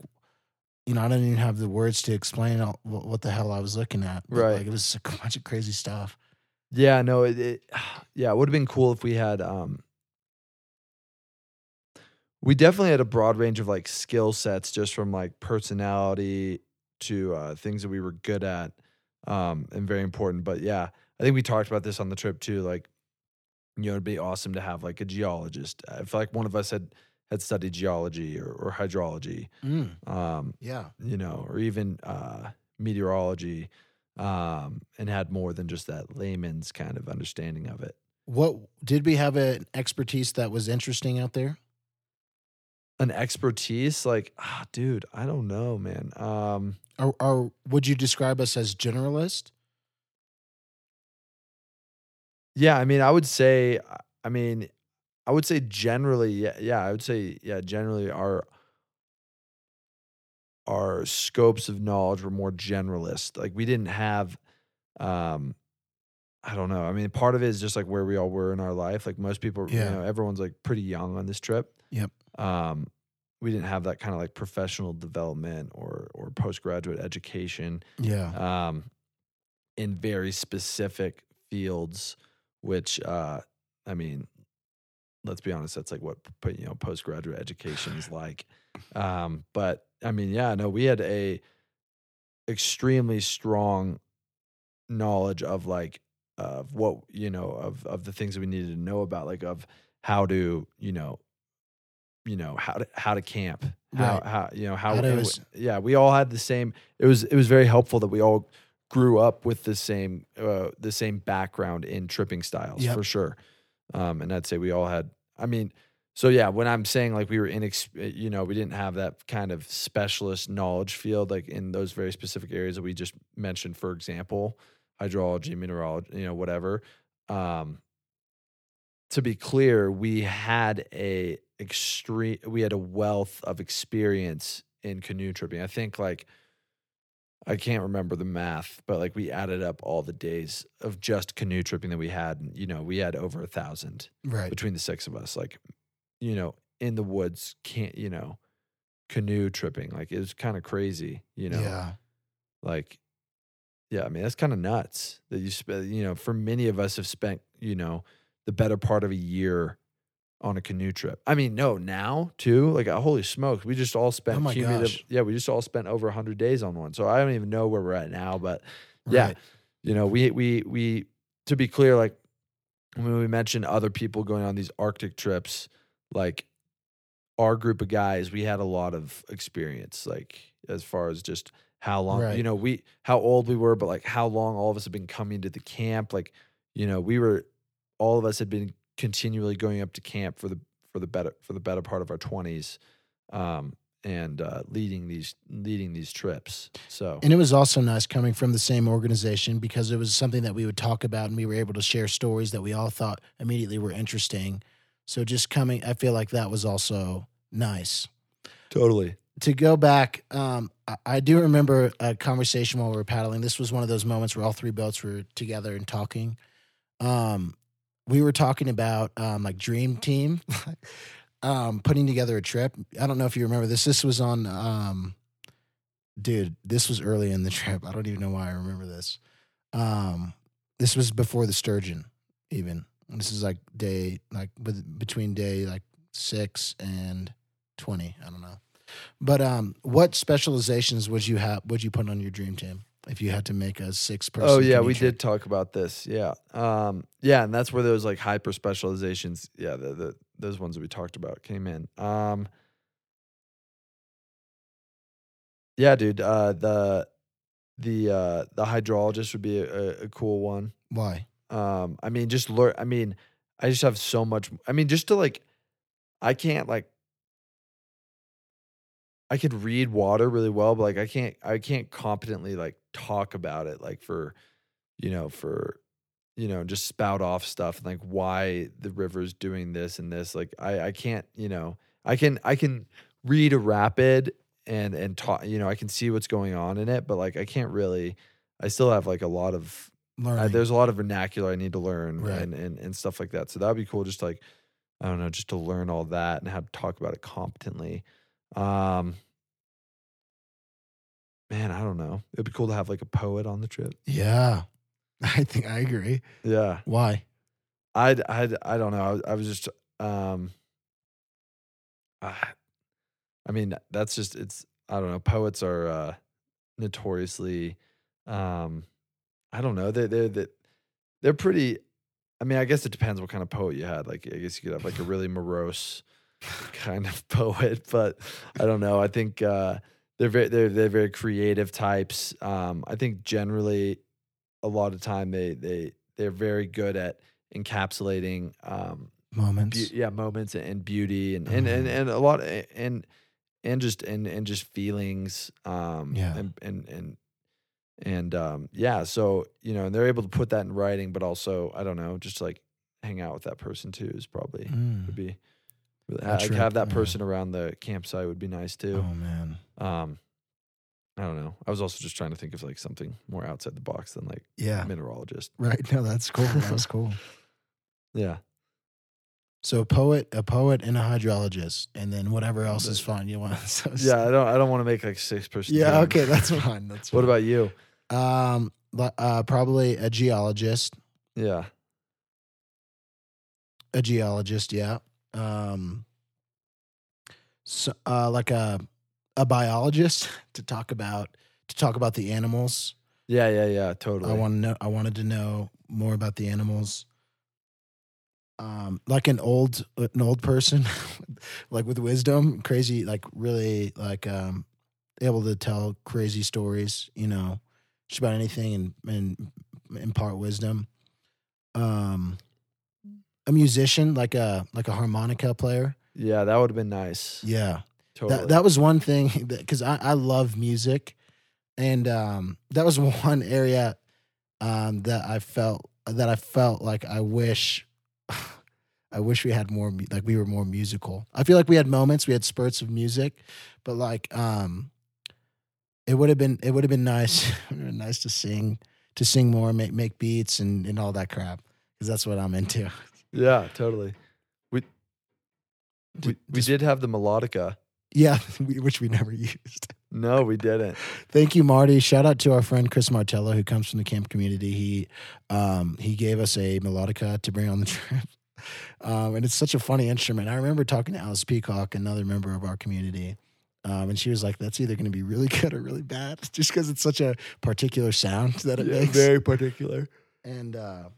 you know, I didn't even have the words to explain all, what, what the hell I was looking at. But, Right. Like it was a bunch of crazy stuff. Yeah, no, it, it yeah, it would have been cool if we had um we definitely had a broad range of like skill sets just from like personality to uh things that we were good at um and very important. But yeah, I think we talked about this on the trip too like you know, it'd be awesome to have like a geologist. I feel like one of us had had studied geology or, or hydrology, um, Yeah. you know, or even uh, meteorology, um, and had more than just that layman's kind of understanding of it. What did we have an expertise that was interesting out there? An expertise, like, ah, dude, I don't know, man. Um, Or, or would you describe us as generalist? yeah, I mean, I would say, I mean, I would say generally, yeah, yeah, I would say, yeah, generally our our scopes of knowledge were more generalist. Like we didn't have, um, I don't know. I mean, part of it is just like where we all were in our life. Like most people, Yeah. you know, everyone's like pretty young on this trip. Yep. Um, we didn't have that kind of like professional development or or postgraduate education Yeah. um, in very specific fields, which uh, I mean, let's be honest, that's like what you know postgraduate education is like. Um, but I mean, yeah, no, we had a extremely strong knowledge of like of what you know of of the things that we needed to know about, like of how to you know you know how to how to camp how Right. how you know how, How to and s- w- yeah we all had the same it was it was very helpful that we all grew up with the same uh, the same background in tripping styles Yep. for sure um and i'd say we all had i mean so yeah when i'm saying like we were in you know we didn't have that kind of specialist knowledge field like in those very specific areas that we just mentioned for example hydrology mineralogy you know whatever um to be clear we had a extreme we had a wealth of experience in canoe tripping i think like i can't remember the math but like we added up all the days of just canoe tripping that we had and you know we had over a thousand Right. between the six of us like you know in the woods can't you know canoe tripping like it was kind of crazy you know Yeah. like yeah i mean that's kind of nuts that you spend you know for many of us have spent you know the better part of a year on a canoe trip i mean no now too like uh, holy smokes we just all spent Oh my cumulative gosh. yeah we just all spent over 100 days on one so i don't even know where we're at now but yeah Right. you know we we we to be clear like when we mentioned other people going on these arctic trips like our group of guys we had a lot of experience like as far as just how long Right. you know we how old we were but like how long all of us have been coming to the camp like you know we were all of us had been continually going up to camp for the for the better for the better part of our 20s um and uh leading these leading these trips so And it was also nice coming from the same organization because it was something that we would talk about and we were able to share stories that we all thought immediately were interesting. So just coming, I feel like that was also nice. totally To go back, um, I, I do remember a conversation while we were paddling. This was one of those moments where all three boats were together and talking. Um, we were talking about um, like Dream Team, um, putting together a trip. I don't know if you remember this. This was on, um, dude. This was early in the trip. I don't even know why I remember this. Um, this was before the sturgeon, even. This is like day like with between day like six and twenty. I don't know. But um, what specializations would you have? Would you put on your dream team if you had to make a six person? Oh yeah, we trip? did talk about this. Yeah, um, yeah, and that's where those like hyper specializations. Yeah, the, the those ones that we talked about came in. Um, yeah, dude. Uh, the the uh, the hydrologist would be a, a cool one. Why? Um, I mean, just learn. I mean, I just have so much. I mean, just to like, I can't like. I could read water really well, but like I can't. I can't competently like talk about it like for, you know, for, you know, just spout off stuff and like why the river's doing this and this. Like I, I can't. You know, I can. I can read a rapid and and talk. You know, I can see what's going on in it, but like I can't really. I still have like a lot of Learning. uh, there's a lot of vernacular I need to learn Right. and, and and stuff like that. So that would be cool. Just like I don't know, just to learn all that and how to talk about it competently. Um, man, I don't know. It'd be cool to have like a poet on the trip. yeah, I think I agree. Yeah, Why? I'd I'd I don't know. I, was- I was just um, I, I mean that's just it's I don't know. Poets are uh, notoriously um, I don't know. They they they they're pretty. I mean, I guess it depends what kind of poet you had. Like, I guess you could have like a really morose kind of poet, but I don't know. I think uh, they're very they're they're very creative types. Um, I think generally, a lot of time they they they're very good at encapsulating um, Moments. beau- yeah moments and beauty and and, and Mhm. and a lot and and just and and just feelings um Yeah. and and and and um yeah so you know and they're able to put that in writing but also i don't know just like hang out with that person too is probably Mm. would be really, ha- like have that yeah. person around the campsite would be nice too Oh man. um i don't know i was also just trying to think of like something more outside the box than like Yeah. mineralogist Right. No, that's cool. That was cool. yeah So a poet, a poet, and a hydrologist, and then whatever else is fun you want. So yeah i don't i don't want to make like six person Yeah. team. Okay. That's fine. That's fine. what about you Um. Uh. Probably a geologist. yeah A geologist. Yeah. Um. So, uh, like a a biologist to talk about to talk about the animals. Yeah, yeah, yeah, totally. I want to know. I wanted to know more about the animals. Um, like an old an old person, like with wisdom, crazy, like really like um, able to tell crazy stories. You know, just about anything and and impart wisdom. Um, a musician, like a like a harmonica player. yeah, that would have been nice. Yeah, totally. that that was one thing because I, I love music, and um, that was one area um, that I felt that I felt like I wish I wish we had more like we were more musical. I feel like we had moments, we had spurts of music, but like um, it would have been it would have been nice it would have been nice to sing to sing more, make make beats and and all that crap because that's what I'm into. yeah, totally. We we, we did have the melodica. Yeah, which we never used. No, we didn't. Thank you, Marty. Shout out to our friend Chris Martello, who comes from the camp community. He um, he gave us a melodica to bring on the trip, um, and it's such a funny instrument. I remember talking to Alice Peacock, another member of our community, um, and she was like, "That's either going to be really good or really bad, just because it's such a particular sound that it Yeah, makes." very particular. and uh,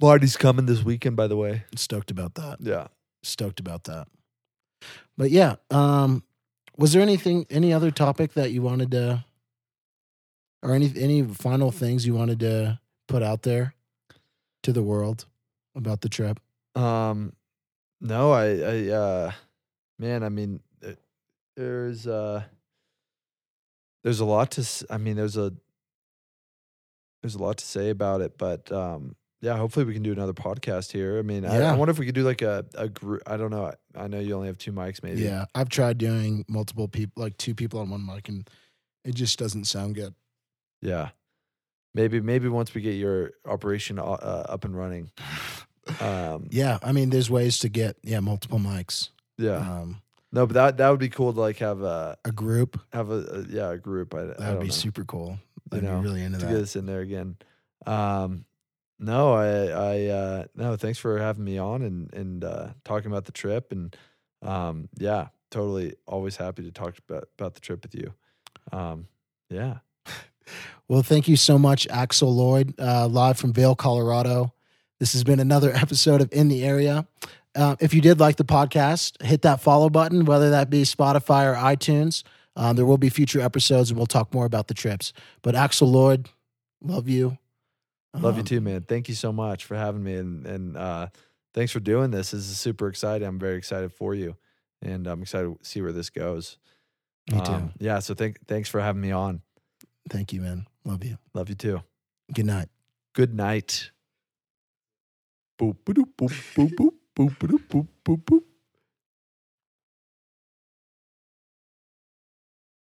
Marty's coming this weekend, by the way. stoked about that. Yeah. Stoked about that. But yeah, um, was there anything, any other topic that you wanted to, or any any final things you wanted to put out there to the world about the trip? Um, no, I, I, uh, man, I mean, it- there's, uh, there's a lot to, I mean, there's a, there's a lot to say about it, but, um, yeah, hopefully we can do another podcast here. I mean, I, I wonder if we could do like a, a group. I don't know. I, I know you only have two mics, maybe. Yeah, I've tried doing multiple people, like two people on one mic, and it just doesn't sound good. Yeah. Maybe, maybe once we get your operation uh, uh, up and running. Um, Yeah, I mean, there's ways to get yeah multiple mics. yeah. Um, No, but that, that would be cool to like have a, a group have a, a yeah, a group. I, that would be know. super cool. I'd know, be really into to that. get this in there again. Um, No, I, I, uh, no, thanks for having me on and, and, uh, talking about the trip. And, um, yeah, totally always happy to talk about, about the trip with you. Um, yeah. Well, thank you so much, Axel Lloyd, uh, live from Vail, Colorado. This has been another episode of In the Area. Uh, if you did like the podcast, hit that follow button, whether that be Spotify or iTunes. Um, there will be future episodes and we'll talk more about the trips. But Axel Lloyd, love you. Love you Um, too, man. Thank you so much for having me. And, and, uh, thanks for doing this. This is super exciting. I'm very excited for you and I'm excited to see where this goes. Me too. Um, yeah. So thank, thanks for having me on. Thank you, man. Love you. Love you too. Good night. Good night. Boop, boop, boop, boop, boop, boop, boop, boop, boop, boop.